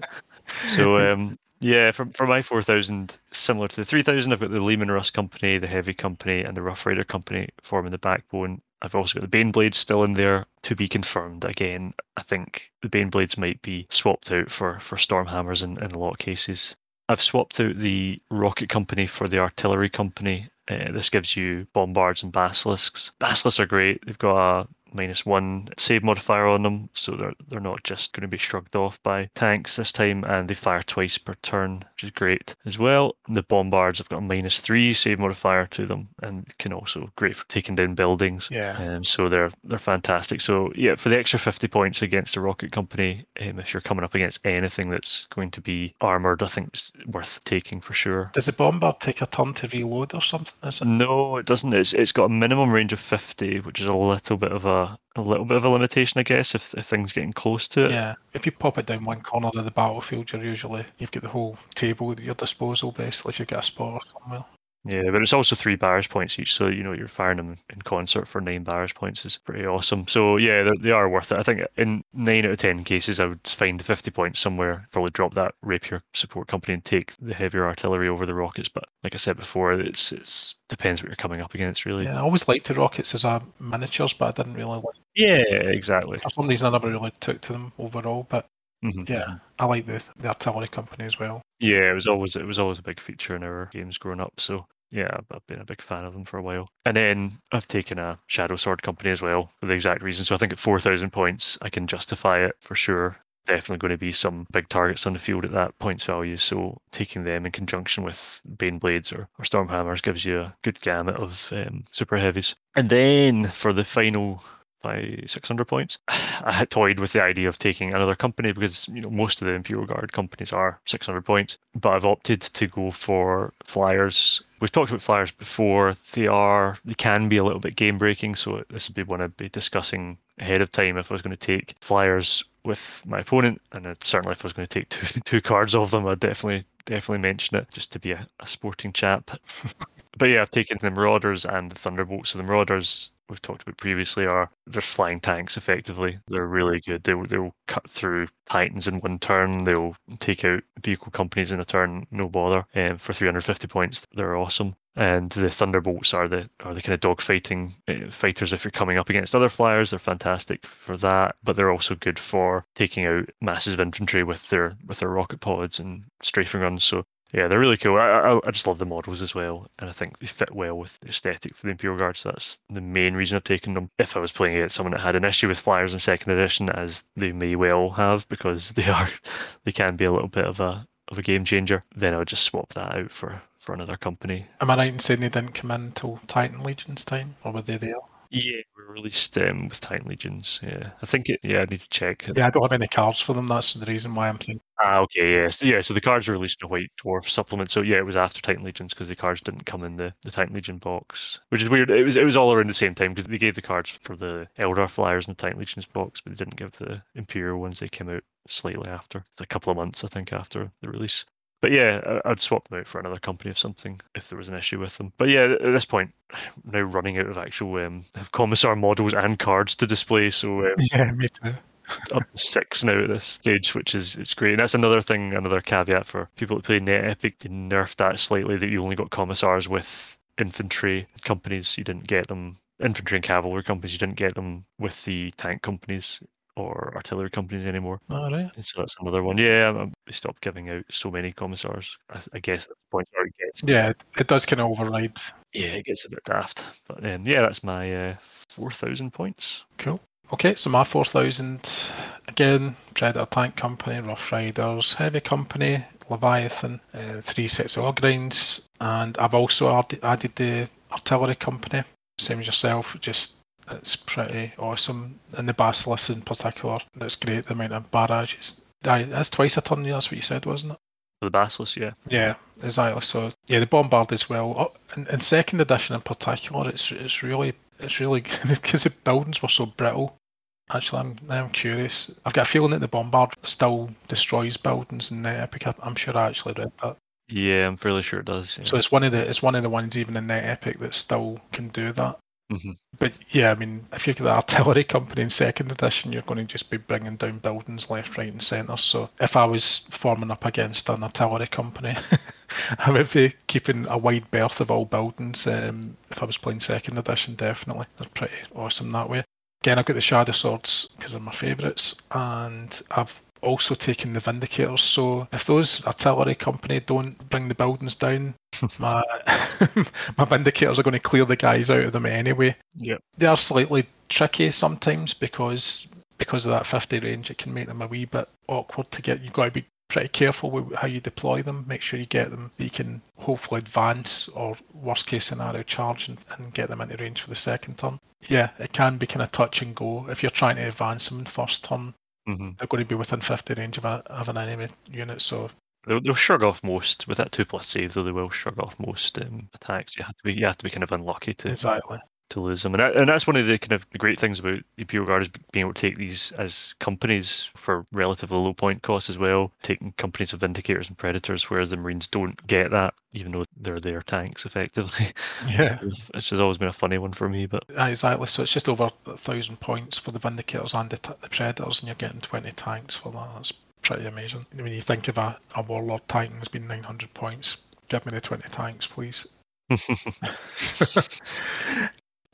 So um, yeah, for, for my 4,000, similar to the 3,000, I've got the Leman Russ Company, the Heavy Company, and the Rough Rider Company forming the backbone. I've also got the Baneblades still in there to be confirmed. Again, I think the Baneblades might be swapped out for, for Stormhammers in, in a lot of cases. I've swapped out the Rocket Company for the Artillery Company uh, this gives you bombards and basilisks. Basilisks are great. They've got a minus one save modifier on them, so they're they're not just going to be shrugged off by tanks this time, and they fire twice per turn, which is great as well. The bombards have got a minus three save modifier to them, and can also great for taking down buildings. Yeah. Um, so they're they're fantastic. So yeah, for the extra fifty points against the rocket company, um, if you're coming up against anything that's going to be armored, I think it's worth taking for sure. Does the bombard take a turn to reload or something? It? No, it doesn't. It's it's got a minimum range of fifty, which is a little bit of a a, little bit of a limitation, I guess, if, if things getting close to it. Yeah, if you pop it down one corner of the battlefield, you're usually you've got the whole table at your disposal, basically, if you get a spot somewhere. Yeah, but it's also three barrage points each, so you know you're firing them in concert for nine barrage points is pretty awesome. So yeah, they are worth it. I think in nine out of ten cases, I would find the fifty points somewhere. Probably drop that rapier support company and take the heavier artillery over the rockets. But like I said before, it's it's depends what you're coming up against, really. Yeah, I always liked the rockets as a miniatures, but I didn't really like. Yeah, exactly. For some reason, I never really took to them overall, but Mm-hmm. Yeah, I like the the artillery company as well. Yeah, it was always it was always a big feature in our games growing up. So yeah, I've been a big fan of them for a while. And then I've taken a Shadow Sword company as well for the exact reason. So I think at four thousand points, I can justify it for sure. Definitely going to be some big targets on the field at that points value. So taking them in conjunction with Bane Blades or, or Stormhammers gives you a good gamut of um, super heavies. And then for the final by 600 points. (sighs) I had toyed with the idea of taking another company because you know most of the Imperial Guard companies are 600 points, but I've opted to go for flyers. We've talked about flyers before. They are they can be a little bit game breaking, so this would be one I'd be discussing ahead of time if I was going to take flyers with my opponent, and certainly if I was going to take (laughs) two two cards of them, I'd definitely definitely mention it just to be a, a sporting chap. (laughs) but yeah, I've taken the Marauders and the Thunderbolts. So the Marauders we've talked about previously are they're flying tanks effectively. They're really good. They they'll cut through Titans in one turn. They'll take out vehicle companies in a turn, no bother. And um, for 350 points, they're awesome. And the Thunderbolts are the are the kind of dogfighting uh, fighters. If you're coming up against other flyers, they're fantastic for that. But they're also good for taking out masses of infantry with their with their rocket pods and strafing runs. So yeah, they're really cool. I, I, I just love the models as well, and I think they fit well with the aesthetic for the Imperial Guard. So that's the main reason I've taken them. If I was playing against someone that had an issue with flyers in second edition, as they may well have, because they are, (laughs) they can be a little bit of a of a game changer, then I would just swap that out for for another company. Am I right in saying they didn't come in until Titan Legion's time, or were they there? Yeah, we released um, with Titan Legions. Yeah, I think it. Yeah, I need to check. Yeah, I don't have any cards for them. That's the reason why I'm thinking. Ah, okay, yeah, so, yeah. So the cards were released in a White Dwarf supplement. So yeah, it was after Titan Legions because the cards didn't come in the, the Titan Legion box, which is weird. It was it was all around the same time because they gave the cards for the Eldar flyers in the Titan Legions box, but they didn't give the Imperial ones. They came out slightly after. A couple of months, I think, after the release. But yeah, I'd swap them out for another company or something if there was an issue with them. But yeah, at this point, I'm (sighs) now running out of actual um, commissar models and cards to display. So um, (laughs) yeah, me too. (laughs) up to six now at this stage, which is it's great. And that's another thing, another caveat for people that play Net Epic. They nerfed that slightly that you only got commissars with infantry companies. You didn't get them infantry and cavalry companies. You didn't get them with the tank companies or artillery companies anymore. All right. And so that's another one. Yeah, they stopped giving out so many commissars. I, I guess at the point where it gets. Yeah, it does kind of override. Yeah, it gets a bit daft. But um, yeah, that's my uh, 4,000 points. Cool. Okay, so my 4,000 again, Predator Tank Company, Rough Riders, Heavy Company, Leviathan, uh, three sets of Ogryns, and I've also added, added the Artillery Company, same as yourself, just it's pretty awesome. And the Basilisk in particular, that's great. The amount of barrages. That's twice a turn, that's what you said, wasn't it? The Basilisk, yeah. Yeah, exactly. So yeah, the Bombard as well. Oh, in, in second edition in particular, it's it's really it's really (laughs) because the buildings were so brittle. Actually, I'm I'm curious. I've got a feeling that the Bombard still destroys buildings in the Epic. I'm sure I actually read that. Yeah, I'm fairly sure it does. Yeah. So it's one of the it's one of the ones even in Net Epic that still can do that. Mm-hmm. But yeah, I mean, if you're the artillery company in second edition, you're going to just be bringing down buildings left, right, and centre. So if I was forming up against an artillery company, (laughs) I would be keeping a wide berth of all buildings. Um, if I was playing second edition, definitely, that's pretty awesome that way. Again, I've got the shadow swords because they're my favourites, and I've also taken the Vindicators. So if those artillery company don't bring the buildings down, my (laughs) my Vindicators are going to clear the guys out of them anyway. Yeah, they are slightly tricky sometimes because because of that 50 range. It can make them a wee bit awkward to get. You've got to be pretty careful with how you deploy them. Make sure you get them that you can hopefully advance or worst case scenario charge and, and get them into range for the second turn. Yeah, it can be kind of touch and go if you're trying to advance them in first turn Mm-hmm. They're going to be within 50 range of, a, of an enemy unit, so they'll, they'll shrug off most with that two plus save. Though they will shrug off most um, attacks. You have to be you have to be kind of unlucky to exactly to lose them. And, that, and that's one of the kind of great things about Imperial Guard is being able to take these as companies for relatively low point costs as well, taking companies of Vindicators and Predators, whereas the Marines don't get that, even though they're their tanks effectively. Yeah. (laughs) Which has always been a funny one for me. But Exactly. So it's just over a thousand points for the Vindicators and the, the Predators, and you're getting 20 tanks for that. That's pretty amazing. When you think of a, a Warlord tank that's been 900 points, give me the 20 tanks, please. (laughs)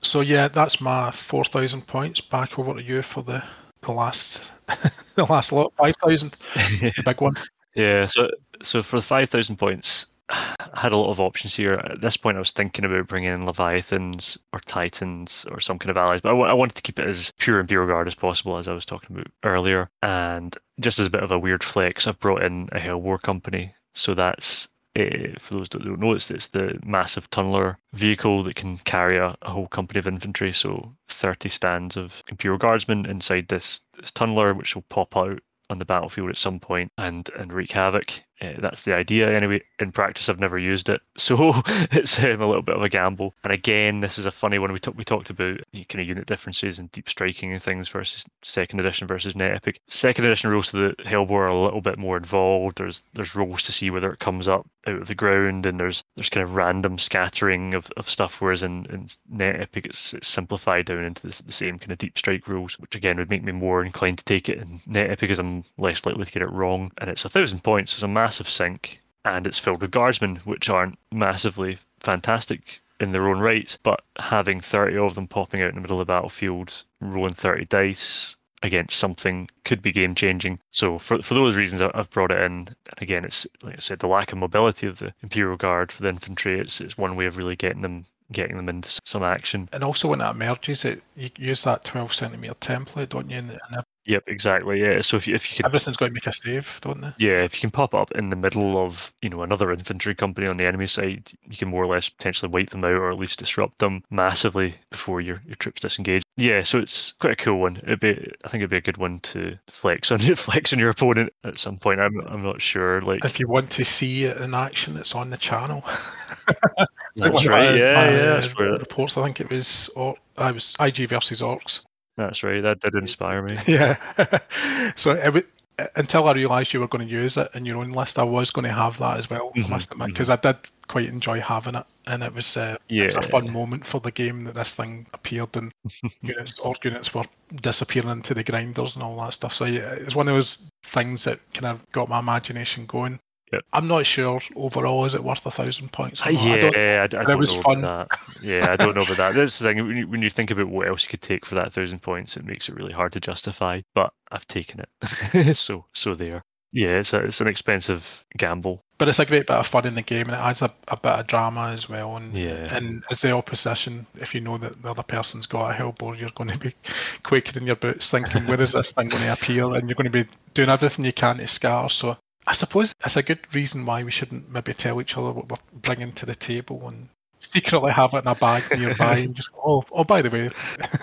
So yeah, that's my four thousand points. Back over to you for the the last (laughs) the last lot, five thousand, the big one. (laughs) Yeah. So so for the five thousand points, I (sighs) had a lot of options here. At this point, I was thinking about bringing in Leviathans or Titans or some kind of allies, but I, w- I wanted to keep it as pure Imperial Guard as possible, as I was talking about earlier. And just as a bit of a weird flex, I've brought in a Hellbore company. So that's Uh, for those that don't know, it's, it's the massive tunneler vehicle that can carry a, a, whole company of infantry. So 30 stands of Imperial Guardsmen inside this, this tunneler, which will pop out on the battlefield at some point and and wreak havoc. Uh, that's the idea. Anyway, in practice, I've never used it, (laughs) so it's um, a little bit of a gamble. And again, this is a funny one. We talked we talked about kind of unit differences and deep striking and things versus second edition versus net epic. Second edition rules to the Hellbore are a little bit more involved. There's there's rolls to see whether it comes up out of the ground, and there's there's kind of random scattering of, of stuff. Whereas in, in net epic, it's, it's simplified down into the, the same kind of deep strike rules, which again would make me more inclined to take it in net epic because I'm less likely to get it wrong. And it's a thousand points. It's a massive sink, and it's filled with guardsmen, which aren't massively fantastic in their own rights, but having 30 of them popping out in the middle of the battlefield, rolling 30 dice against something could be game changing. So for for those reasons, I've brought it in. And again, it's like I said, the lack of mobility of the Imperial Guard for the infantry. It's it's one way of really getting them getting them into some action. And also when it emerges, it you use that 12 centimeter template, don't you? And, Yep, exactly. Yeah. So if you, if you can, everything's going to make a save, don't they? Yeah, if you can pop up in the middle of you know another infantry company on the enemy side, you can more or less potentially wipe them out or at least disrupt them massively before your your troops disengage. Yeah, so it's quite a cool one. It'd be, I think it'd be a good one to flex on (laughs) flex on your opponent at some point. I'm I'm not sure. Like if you want to see it in action, it's on the channel. (laughs) that's right. yeah, yeah. That's uh, reports. I think it was. Or I was IG versus Orcs. That's right. That did inspire me. (laughs) Yeah. (laughs) so every, until I realised you were going to use it in your own list, I was going to have that as well. Mm-hmm, I must admit, because mm-hmm. I did quite enjoy having it, and it was, uh, yeah. it was a fun moment for the game that this thing appeared and (laughs) units or units were disappearing into the grinders and all that stuff. So yeah, it's one of those things that kind of got my imagination going. Yep. I'm not sure overall is it worth a thousand points. Yeah, I don't, I, I don't it was know fun. That. (laughs) Yeah, I don't know about that. That's the thing. When you, when you think about what else you could take for that thousand points, it makes it really hard to justify. But I've taken it, (laughs) so so there. Yeah, it's a, it's an expensive gamble. But it's a great bit of fun in the game, and it adds a, a bit of drama as well. And yeah. and as the opposition, if you know that the other person's got a hellbore, you're going to be (laughs) quaking in your boots, thinking, "Where is this thing going to appear?" And you're going to be doing everything you can to scar. So I suppose it's a good reason why we shouldn't maybe tell each other what we're bringing to the table and secretly have it in a bag nearby and just oh oh by the way.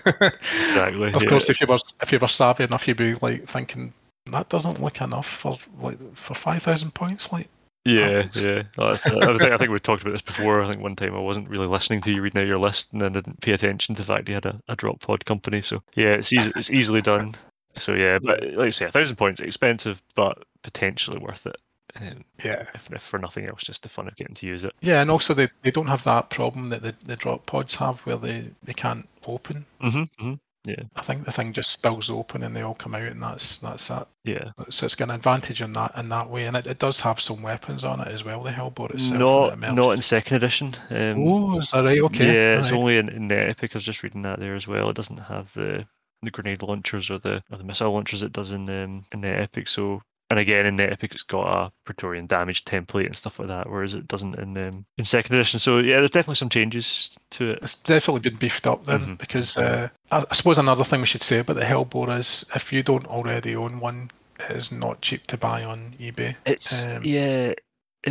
exactly. (laughs) of yeah. course, if you were if you were savvy enough, you'd be like thinking that doesn't look enough for like for five thousand points, like. Yeah, yeah. I, think, I think we talked about this before. I think one time I wasn't really listening to you reading out your list, and then didn't pay attention to the fact you had a, a drop pod company. So yeah, it's easy, it's easily done. So yeah, but like I say, a thousand points expensive, but potentially worth it. Um, yeah. If, if, for nothing else, just the fun of getting to use it. Yeah, and also they, they don't have that problem that the, the drop pods have where they, they can't open. Mm-hmm, mm-hmm. Yeah. I think the thing just spills open and they all come out, and that's that's that. Yeah. So it's got an advantage in that in that way, and it, it does have some weapons on it as well. The Hellbore itself. Not not in second edition. Um, oh, is that right? Okay. Yeah, it's only in, in the Epic. I was just reading that there as well. It doesn't have the the grenade launchers or the or the missile launchers it does in um, in the Epic. So and again in the Epic it's got a Praetorian damage template and stuff like that, whereas it doesn't in um, in second edition. So yeah, there's definitely some changes to it. It's definitely been beefed up then mm-hmm. because uh, I, I suppose another thing we should say about the Hellbore is if you don't already own one, it is not cheap to buy on eBay. It's um, yeah,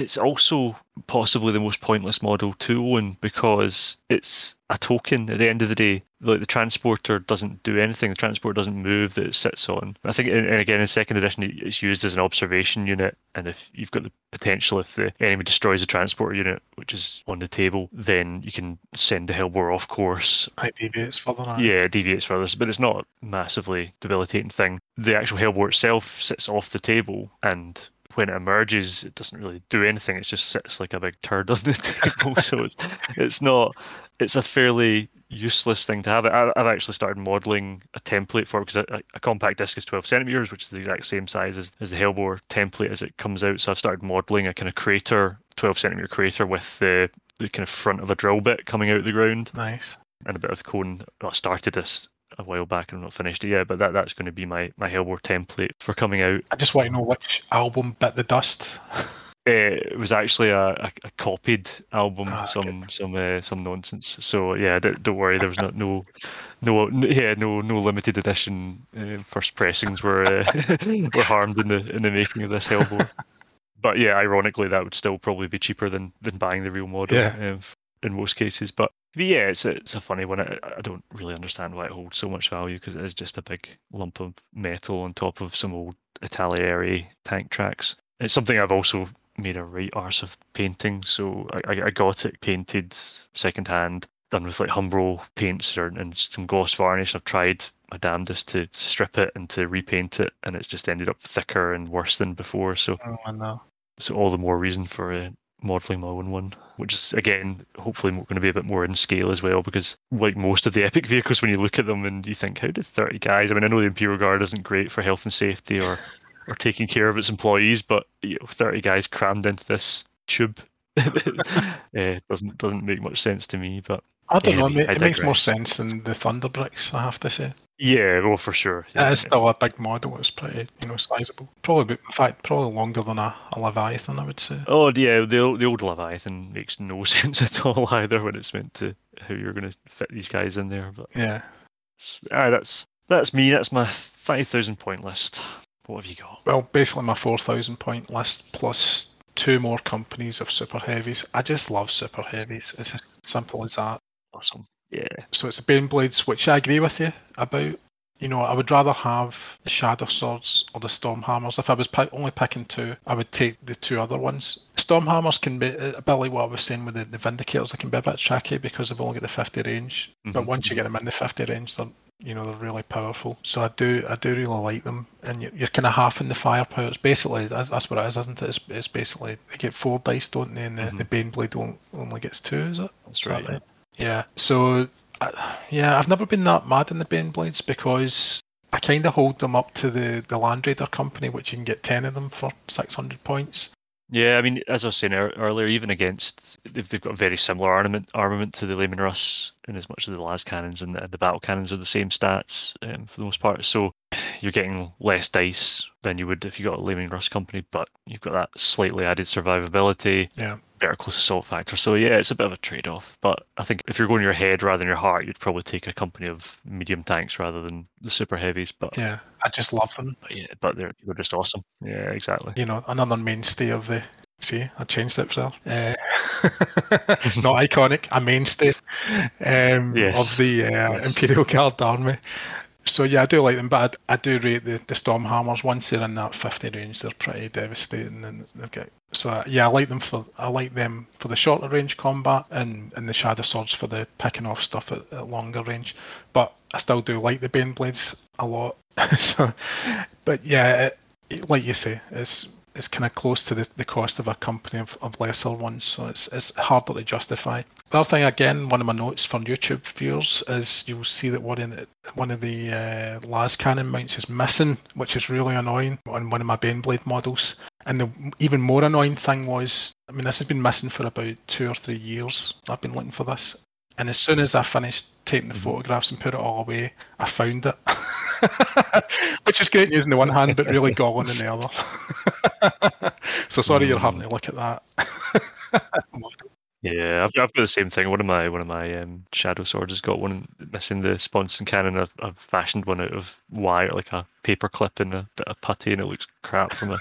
it's also possibly the most pointless model to own because it's a token at the end of the day. Like the transporter doesn't do anything, the transporter doesn't move that it sits on. I think, and again, in second edition, it's used as an observation unit. And if you've got the potential, if the enemy destroys the transporter unit, which is on the table, then you can send the Hellbore off course. It deviates further. Now. Yeah, it deviates further, but it's not a massively debilitating thing. The actual Hellbore itself sits off the table and when it emerges, it doesn't really do anything. It just sits like a big turd (laughs) on the table. so it's it's not. It's a fairly useless thing to have. I, have actually started modeling a template for it because a, a, compact disc is 12 centimeters, which is the exact same size as, as the Hellbore template as it comes out. So I've started modeling a kind of crater, 12 centimeter crater with the the kind of front of a drill bit coming out of the ground. Nice. And a bit of cone. I started this a while back and I'm not finished it yet, but that, that's going to be my, my Hellbore template for coming out. I just want to know which album bit the dust. Uh, (laughs) it was actually a, a, a copied album, ah, some some uh, some nonsense. So yeah, don't, don't worry. There was not no no yeah no no limited edition uh, first pressings were uh, (laughs) were harmed in the in the making of this Hellboy. (laughs) but yeah, ironically, that would still probably be cheaper than than buying the real model. Yeah. In most cases, but but yeah, it's a, it's a funny one. I, I don't really understand why it holds so much value because it is just a big lump of metal on top of some old Italeri tank tracks. It's something I've also made a right arse of painting, so I, I- got it painted second hand, done with like Humbrol paints or, and some gloss varnish. I've tried my damnedest to strip it and to repaint it, and it's just ended up thicker and worse than before. So Oh, know. so all the more reason for uh, modeling my own one, which is again hopefully going to be a bit more in scale as well. Because like most of the (laughs) epic vehicles, when you look at them and you think, how did thirty guys? I mean, I know the Imperial Guard isn't great for health and safety or (laughs) or taking care of its employees, but you know, thirty guys crammed into this tube. uh, (laughs) doesn't doesn't make much sense to me, but I don't know. It, Anyway, ma- I it makes more sense than the Thunder Bricks, I have to say. yeah, well for sure. Yeah, uh, It is still a big model. It's pretty, you know, sizable. Probably, in fact, probably longer than a, a Leviathan, I would say. Oh yeah, the old- the old Leviathan makes no (laughs) sense at all either when it's meant to how you're going to fit these guys in there. But Yeah. s- aye, that's that's me. That's my five thousand point list. What have you got? Well, basically my 4,000 point list plus two more companies of super heavies. I just love super heavies. It's as simple as that. Awesome. Yeah. So it's the Baneblades, which I agree with you about. You know, I would rather have the Shadow Swords or the Stormhammers. If I was pi- only picking two, I would take the two other ones. Stormhammers can be uh, a bit like what I was saying with the, the Vindicators. They can be a bit tricky because they've only got the 50 range. But Mhm, once you mm-hmm. get them in the 50 range, they're you know they're really powerful. So I do I do really like them. And you're, you're kind of half in the firepower. It's basically that's, that's what it is, isn't it? It's, it's basically they get four dice, don't they? And the, mm-hmm. the Baneblade on- only gets two, is it? That's Is that right. yeah. Yeah. So, I, yeah, I've never been that mad in the Baneblades because I kind of hold them up to the the Land Raider company, which you can get ten of them for six hundred points. Yeah, I mean, as I was saying earlier, even against they've, they've got a very similar armament armament to the Leman Russ, in as much as the las cannons and the, the battle cannons are the same stats um, for the most part. So you're getting less dice than you would if you got a Leman Russ company, but you've got that slightly added survivability, Yeah. Better close assault factor. So yeah, it's a bit of a trade-off. But I think if you're going your head rather than your heart, you'd probably take a company of medium tanks rather than the super heavies. But Yeah, I just love them. but yeah, but they're they're just awesome. Yeah, exactly. You know, another mainstay of the. See, I changed it there. Uh, (laughs) (laughs) not iconic, a mainstay um, Yes. of the uh, Yes. Imperial Guard army. So yeah, I do like them, but I, I do rate the, the Stormhammers. Once they're in that fifty range, they're pretty devastating, and they've got. So uh, yeah, I like them for I like them for the shorter range combat, and, and the Shadow Swords for the picking off stuff at, at longer range. But I still do like the Baneblades a lot. (laughs) so, but yeah, it, it- like you say, it's it's kind of close to the, the cost of a company of, of lesser ones, so it's it's harder to justify. The other thing, again, one of my notes for YouTube viewers is you'll see that one the, one of the uh, las cannon mounts is missing, which is really annoying on one of my Baneblade models. And the even more annoying thing was, I mean, this has been missing for about two or three years. I've been looking for this, and as soon as I finished taking the photographs and put it all away, I found it. (laughs) Which is great news in the one hand, but really (laughs) galling in the other. (laughs) so sorry you're having to look at that. Yeah, I've, I've got the same thing. One of my one of my um, shadow swords has got one missing the sponson cannon. I've, I've fashioned one out of wire, like a paper clip and a bit of putty, and it looks crap from a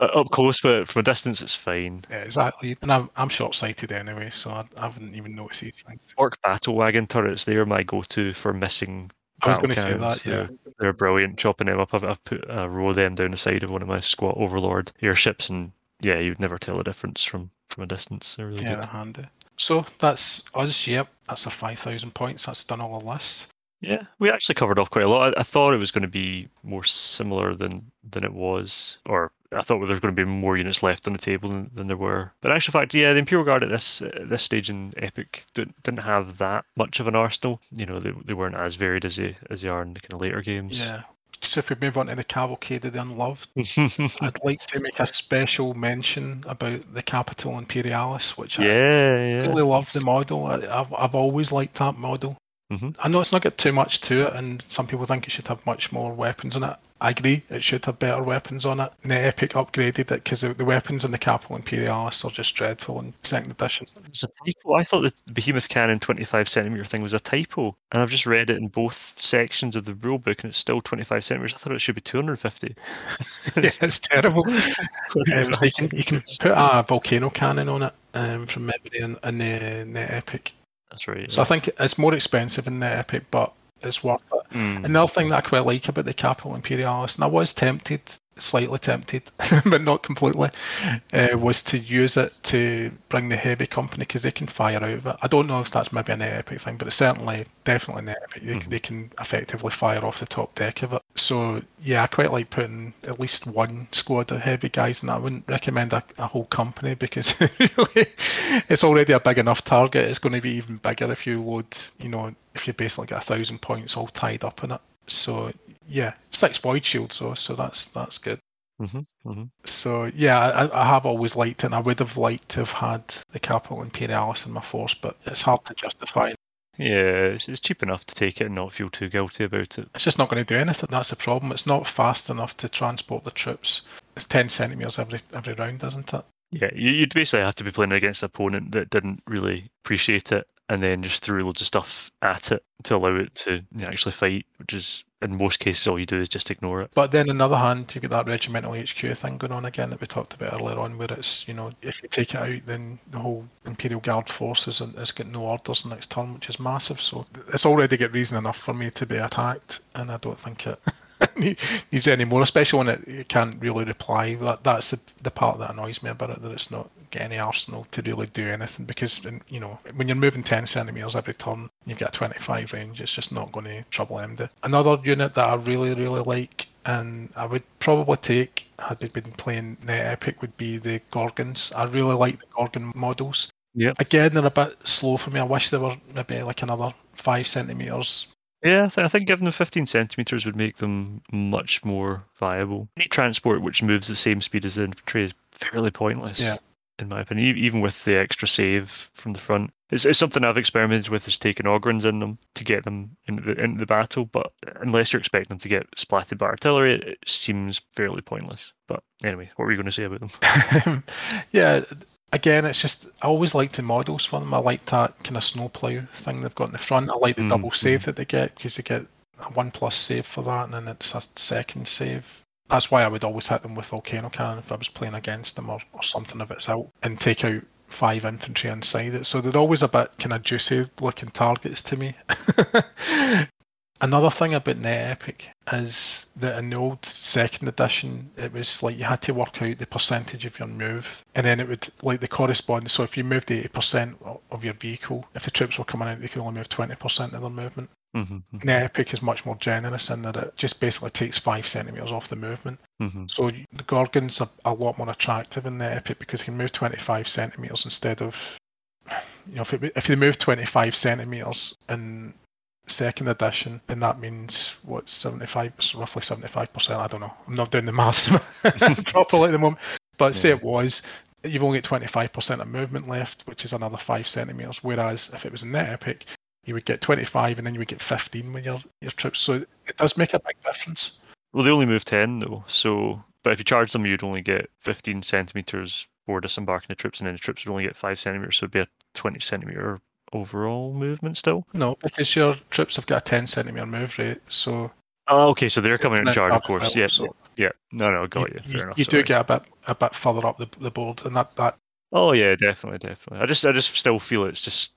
Uh, up close, but from a distance it's fine. yeah, exactly. And I'm, I'm short sighted anyway, so I, I wouldn't even notice these things. Orc battle wagon turrets, they're my go-to for missing. I was going to say that, yeah. They're, they're brilliant, chopping them up. I've, I've put a row of them down the side of one of my squat overlord airships, and yeah, you'd never tell the difference from from a distance. They're really Yeah, good. they're handy. So that's us. Yep, that's our 5,000 points. That's done all the lists. Yeah, we actually covered off quite a lot. I, I thought it was going to be more similar than than it was, or I thought there was going to be more units left on the table than, than there were. But in actual fact, yeah, the Imperial Guard at this at this stage in Epic didn't, didn't have that much of an arsenal. You know, they, they weren't as varied as they as they are in the kind of later games. Yeah. So if we move on to the Cavalcade of the Unloved, (laughs) I'd like to make a special mention about the Capital Imperialis, which I yeah, yeah. really love the model. I, I've, I've always liked that model. Mhm. I know it's not got too much to it, and some people think it should have much more weapons in it. I agree, it should have better weapons on it. The Epic upgraded it because the, the weapons in the Capital Imperialis are just dreadful in second edition. It's a typo. I thought the Behemoth Cannon 25 centimeter thing was a typo, and I've just read it in both sections of the rulebook, and it's still 25 centimeters. I thought it should be 250. (laughs) yeah, it's terrible. (laughs) Um, you, can, you can put a volcano cannon on it um, from memory in, in the Net Epic. That's right. So I think it's more expensive in the Epic, but it's worth it. Mm. Another thing that I quite like about the Capital Imperialis, and I was tempted, slightly tempted, (laughs) but not completely, uh, was to use it to bring the heavy company because they can fire out of it. I don't know if that's maybe an epic thing, but it's certainly definitely an epic. They, Mhm. they can effectively fire off the top deck of it. So yeah, I quite like putting at least one squad of heavy guys, and I wouldn't recommend a, a whole company because (laughs) really, it's already a big enough target. It's going to be even bigger if you load, you know, if you basically get a thousand points all tied up in it. So yeah, six void shields though, so that's that's good. hmm hmm So yeah, I, I have always liked it, and I would have liked to have had the Capital Imperialis in my force, but it's hard to justify. Yeah, it's, it's cheap enough to take it and not feel too guilty about it. It's just not going to do anything. That's the problem. It's not fast enough to transport the troops. It's ten centimeters every every round, isn't it? Yeah, you, you'd basically have to be playing against an opponent that didn't really appreciate it and then just threw loads of stuff at it to allow it to actually fight, which is in most cases all you do is just ignore it. But then on the other hand, you get that regimental HQ thing going on again that we talked about earlier on, where it's you know if you take it out, then the whole Imperial Guard force is has got no orders next turn, which is massive. So it's already got reason enough for me to be attacked, and I don't think it (laughs) needs any more, especially when it, it can't really reply. That that's the, the part that annoys me about it, that it's not get any arsenal to really do anything because you know when you're moving 10 centimeters every turn you get a 25 range it's just not going to trouble MD. Another unit that I really really like and I would probably take had we been playing Net Epic would be the Gorgons. I really like the Gorgon models. Yeah. Again, they're a bit slow for me. I wish they were maybe like another five centimeters Yeah, I, th- I think giving them 15 centimeters would make them much more viable. Any transport which moves the same speed as the infantry is fairly pointless. Yeah. In my opinion, even with the extra save from the front, it's, it's something I've experimented with is taking Ogryns in them to get them into the, into the battle. But unless you're expecting them to get splatted by artillery, it, seems fairly pointless. But anyway, what were you going to say about them? (laughs) yeah, again, it's just I always like the models for them. I like that kind of snowplow thing they've got in the front. I like the Mm, double save that they get because they get a one plus save for that, and then it's a second save. That's why I would always hit them with volcano cannon if I was playing against them or, or something of its and take out five infantry inside it. So they're always a bit kind of juicy looking targets to me. (laughs) Another thing about Net Epic is that in the old second edition, it was like you had to work out the percentage of your move, and then it would like the corresponding. So if you moved eighty percent of your vehicle, if the troops were coming out, they could only move twenty percent of their movement. Hmm Net Epic is much more generous in that it just basically takes five centimeters off the movement. hmm So the Gorgons are a lot more attractive in Net Epic because you can move twenty-five centimeters instead of, you know, if it, if they move twenty-five centimeters in second edition, then that means what seventy-five, roughly seventy-five percent. I don't know. I'm not doing the maths (laughs) (laughs) properly at the moment, but say it was. You've only got twenty-five percent of movement left, which is another five centimeters. Whereas if it was in net epic, you would get twenty-five, and then you would get fifteen when your your troops. So it does make a big difference. Well, they only move 10 though, so but if you charge them, you'd only get 15 centimeters for disembarking the troops, and then the troops would only get 5 centimeters, so it'd be a 20 centimeter overall movement still. No, because your troops have got a 10 centimeter move rate, so Oh, okay, so they're coming in charge, of course. Yeah, so yeah. No, no, got you. you, Fair enough. you do get a bit a bit further up the, the board, and that that Oh yeah, definitely, definitely. I just, I just still feel it's just,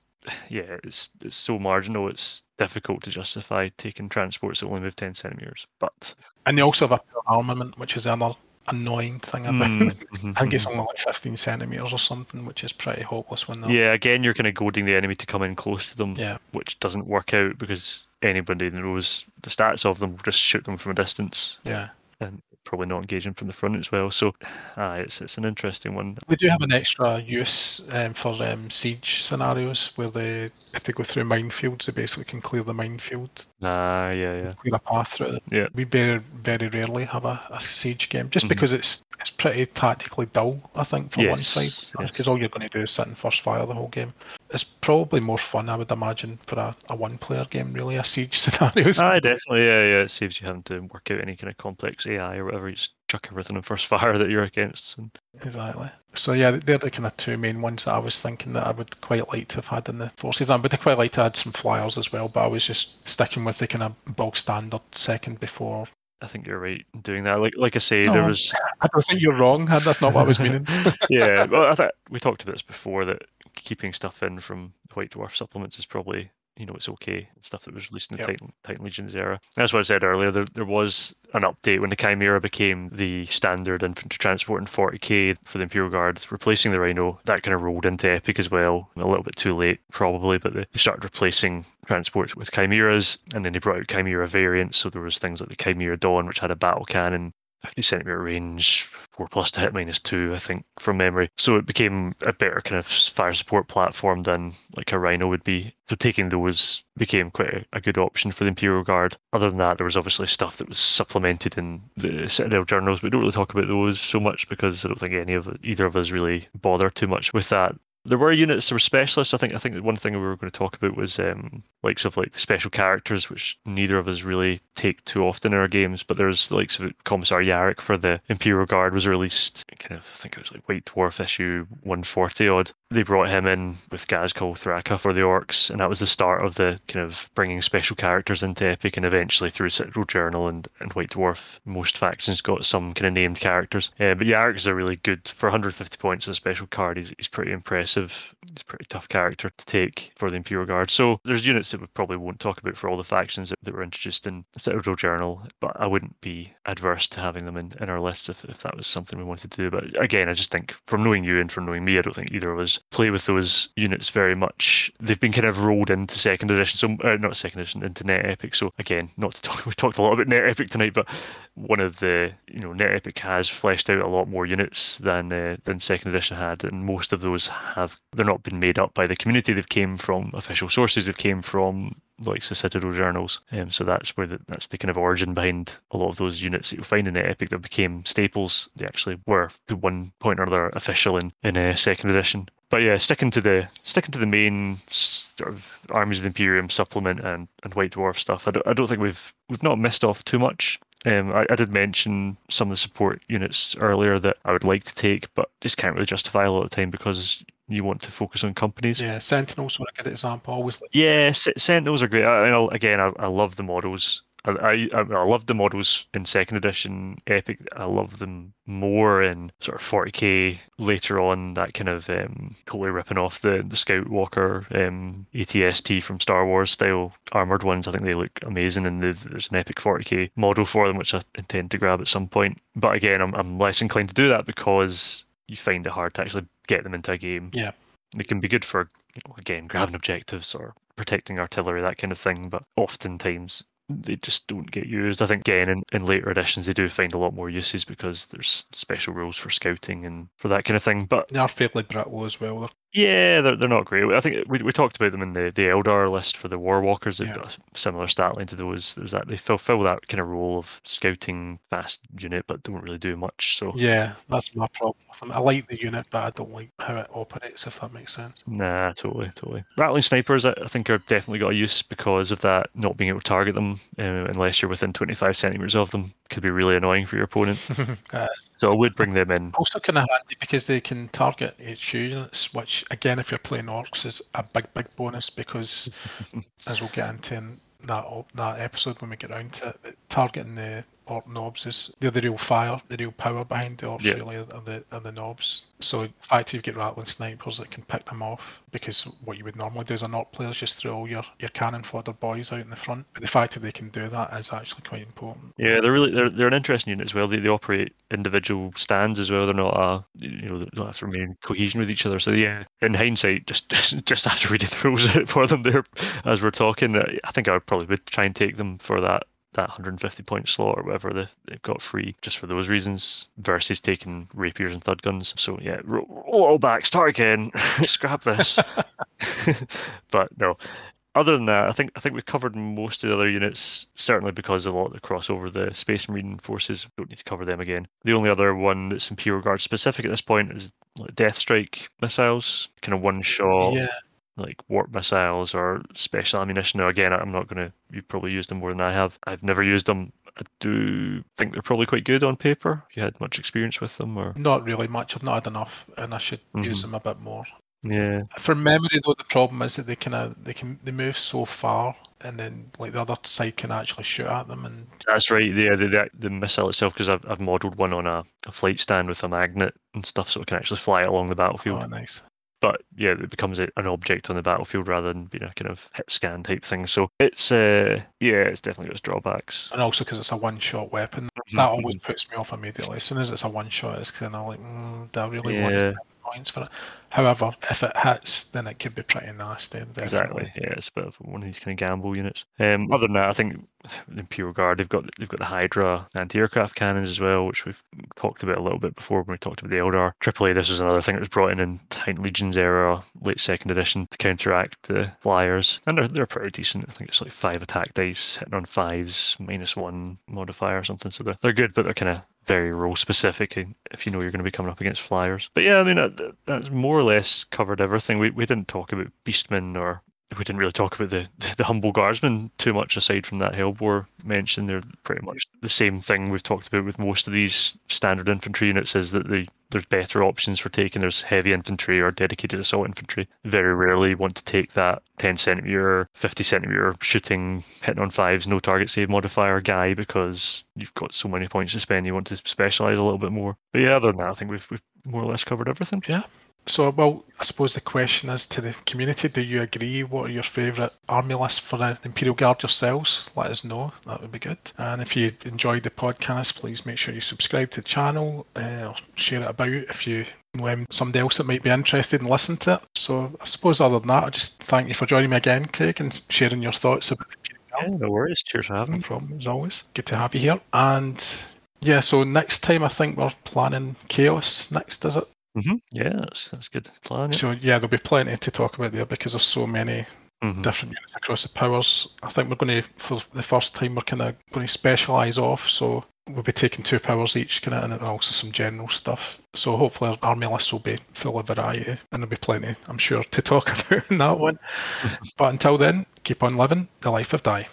yeah, it's it's so marginal. It's difficult to justify taking transports that only move 10 centimeters. But and they also have a armament, which is the other annoying thing about. Mm-hmm. I think it's mhm. only like 15 centimeters or something, which is pretty hopeless when they're Yeah, again, you're kind of goading the enemy to come in close to them, yeah. which doesn't work out because anybody that knows the stats of them will just shoot them from a distance. yeah. And probably not engaging from the front as well. So, uh, it's it's an interesting one. They do have an extra use um, for um, siege scenarios where they, if they go through minefields, they basically can clear the minefield, Ah, yeah, yeah, clear a path through it. yeah. We very very rarely have a, a siege game just Mhm. because it's it's pretty tactically dull. I think for one side because yes. all you're going to do is sit and first fire the whole game. It's probably more fun, I would imagine, for a, a one player game. Really, a siege (laughs) scenario. Aye, definitely. Yeah, yeah. It saves you having to work out any kind of complex AI or whatever. You just chuck everything in first (laughs) fire that you're against. And Exactly. So yeah, they're the kind of two main ones that I was thinking that I would quite like to have had in the forces. I would quite like to add some flyers as well, but I was just sticking with the kind of bog standard second before. I think you're right in doing that. Like, like I say, there Oh. was. (laughs) I don't think you're wrong. That's not what I was meaning. (laughs) yeah, well, I thought we talked about this before that keeping stuff in from White Dwarf supplements is probably you know it's okay. Stuff that was released in the Yep. Titan, Titan Legions era. That's what I said earlier. There, there was an update when the Chimera became the standard infantry transport in 40k for the Imperial Guard, replacing the Rhino. That kind of rolled into Epic as well. A little bit too late, probably, but they they started replacing transports with chimeras, and then they brought out chimera variants. So there was things like the Chimera Dawn, which had a battle cannon 50 centimeter range, 4 plus to hit minus 2, I think, from memory. So it became a better kind of fire support platform than like a Rhino would be. So taking those became quite a, a good option for the Imperial Guard. Other than that, there was obviously stuff that was supplemented in the Citadel journals. but We don't really talk about those so much because I don't think any of either of us really bother too much with that. There were units, there were specialists. I think I think one thing we were going to talk about was um, likes of like special characters, which neither of us really take too often in our games. But there's the likes of Commissar Yarrick for the Imperial Guard was released kind of I think it was like White Dwarf issue 140 odd. They brought him in with Ghazghkull Thraka for the orcs, and that was the start of the kind of bringing special characters into Epic, and eventually through Citadel Journal and, and White Dwarf, most factions got some kind of named characters. Uh, but Yarrick is a really good for 150 points as a special card. He's, he's pretty impressive. He's a pretty tough character to take for the Imperial Guard. So there's units that we probably won't talk about for all the factions that, that were introduced in the Citadel Journal, but I wouldn't be adverse to having them in, in our list if, if that was something we wanted to do. But again, I just think from knowing you and from knowing me, I don't think either of us play with those units very much. They've been kind of rolled into second edition, so uh, not second edition, into Net Epic. So again, not to talk, (laughs) we talked a lot about Net Epic tonight, but one of the you know Net Epic has fleshed out a lot more units than uh, than second edition had, and most of those have they're not been made up by the community. They've came from official sources. They've came from like the Citadel journals. Um, so that's where the, that's the kind of origin behind a lot of those units that you'll find in the Epic that became staples. They actually were to one point or another official in in uh, second edition. But yeah, sticking to the sticking to the main sort of armies of the Imperium supplement and, and White Dwarf stuff. I don't, I don't think we've we've not missed off too much. Um, I, I did mention some of the support units earlier that I would like to take, but just can't really justify a lot of time because you want to focus on companies. yeah, Sentinels were a good example. Always like Yeah, S- Sentinels are great. I, I, again, I, I love the models. I, I I love the models in second edition Epic. I love them more in sort of 40k later on. That kind of um, totally ripping off the the Scout Walker um, ATST from Star Wars style armored ones. I think they look amazing, and there's there's an Epic 40k model for them, which I intend to grab at some point. But again, I'm I'm less inclined to do that because you find it hard to actually get them into a game. Yeah, they can be good for you know, again grabbing objectives or protecting artillery that kind of thing but oftentimes they just don't get used. I think again in, in later editions they do find a lot more uses because there's special rules for scouting and for that kind of thing but they are fairly brittle as well. Yeah they're, they're not great i think we, we talked about them in the, the eldar list for the war walkers they've Yeah. got a similar stat line to those there's that they fulfill that kind of role of scouting fast unit but don't really do much so Yeah, that's my problem. I like the unit, but I don't like how it operates, if that makes sense. Nah, totally, totally. Ratling snipers, I think, are definitely got a use because of that not being able to target them uh, unless you're within 25 centimeters of them. Could be really annoying for your opponent. (laughs) uh, So I would bring them in. also kind of handy because they can target HQ units, which again, if you're playing orcs, is a big, big bonus because, (laughs) as we'll get into in that that episode when we get round to it, targeting the orc knobs is they're the real fire, the real power behind the orcs Yeah. really are the are the knobs. So the fact you've got ratling snipers that can pick them off, because what you would normally do as an orc player is just throw all your, your cannon fodder boys out in the front. But the fact that they can do that is actually quite important. Yeah, they're really they're, they're an interesting unit as well. They, they operate individual stands as well. They're not a you know they don't have to remain cohesion with each other. So yeah, in hindsight, (laughs) just just after reading the rules out (laughs) for them there as we're talking, I think I would probably would try and take them for that that 150 point slot or whatever they, they've got free just for those reasons versus taking rapiers and thud guns. So yeah, roll, back, start again, (laughs) scrap this. (laughs) but no, other than that, I think I think we've covered most of the other units. Certainly because a lot of the crossover, the Space Marine forces. Don't need to cover them again. The only other one that's Imperial Guard specific at this point is like Death Strike missiles, kind of one shot. Yeah. Like warp missiles or special ammunition. Now, again, I'm not going to. You've probably used them more than I have. I've never used them. I do think they're probably quite good on paper. Have you had much experience with them, or Not really much. I've not had enough, and I should use Mhm. them a bit more. yeah, From memory, though, the problem is that they kind of they can they move so far, and then like the other side can actually shoot at them, and That's right. Yeah, the the, the missile itself, because I've I've modelled one on a, a flight stand with a magnet and stuff, so it can actually fly along the battlefield. oh, nice. But yeah, it becomes a, an object on the battlefield rather than being a kind of hit scan type thing. So it's uh yeah, it's definitely got its drawbacks. And also because it's a one-shot weapon, Mhm, that always puts me off immediately. As soon as it's a one-shot, it's kind of like, mm, do I really want Yeah. points for it? However, if it hits, then it could be pretty nasty. Definitely. Exactly. Yeah, it's a bit of one of these kind of gamble units. Um, other than that, I think Imperial Guard they've got they've got the Hydra anti-aircraft cannons as well, which we've talked about a little bit before when we talked about the Eldar. AAA, this was another thing that was brought in in Titan Legion's era, late second edition, to counteract the flyers, and they're they're pretty decent. I think it's like five attack dice hitting on fives, minus one modifier or something. So they're they're good, but they're kind of very role specific eh, if you know you're going to be coming up against flyers. But yeah, I mean that- that's more or less covered everything. We we didn't talk about Beastmen or we didn't really talk about the (laughs) the humble guardsmen too much aside from that Hellbore mention. They're pretty much the same thing we've talked about with most of these standard infantry units is that they there's better options for taking. There's heavy infantry or dedicated assault infantry. Very rarely want to take that 10 centimeter, 50 centimeter shooting, hitting on fives, no target save modifier guy because you've got so many points to spend. You want to specialize a little bit more. But yeah, other than that, I think we've we've more or less covered everything. So, well, I suppose the question is to the community: Do you agree? What are your favourite army lists for the Imperial Guard yourselves? Let us know. That would be good. And if you enjoyed the podcast, please make sure you subscribe to the channel uh, or share it about if you know um, somebody else that might be interested and listen to it. So, I suppose other than that, I just thank you for joining me again, Craig, and sharing your thoughts about Yeah, no worries. Cheers for having No me. problem, as always. Good to have you here. And yeah, so next time I think we're planning Chaos next, is it? Hmm Yeah, that's that's good plan. Yeah. So yeah, there'll be plenty to talk about there because there's so many Mhm. different units across the powers. I think we're going to, for the first time, we're kind of going to specialise off. So we'll be taking two powers each, kind of, and also some general stuff. So hopefully our army list will be full of variety, and there'll be plenty, I'm sure, to (laughs) talk about in that one. (laughs) but until then, keep on living the life of die.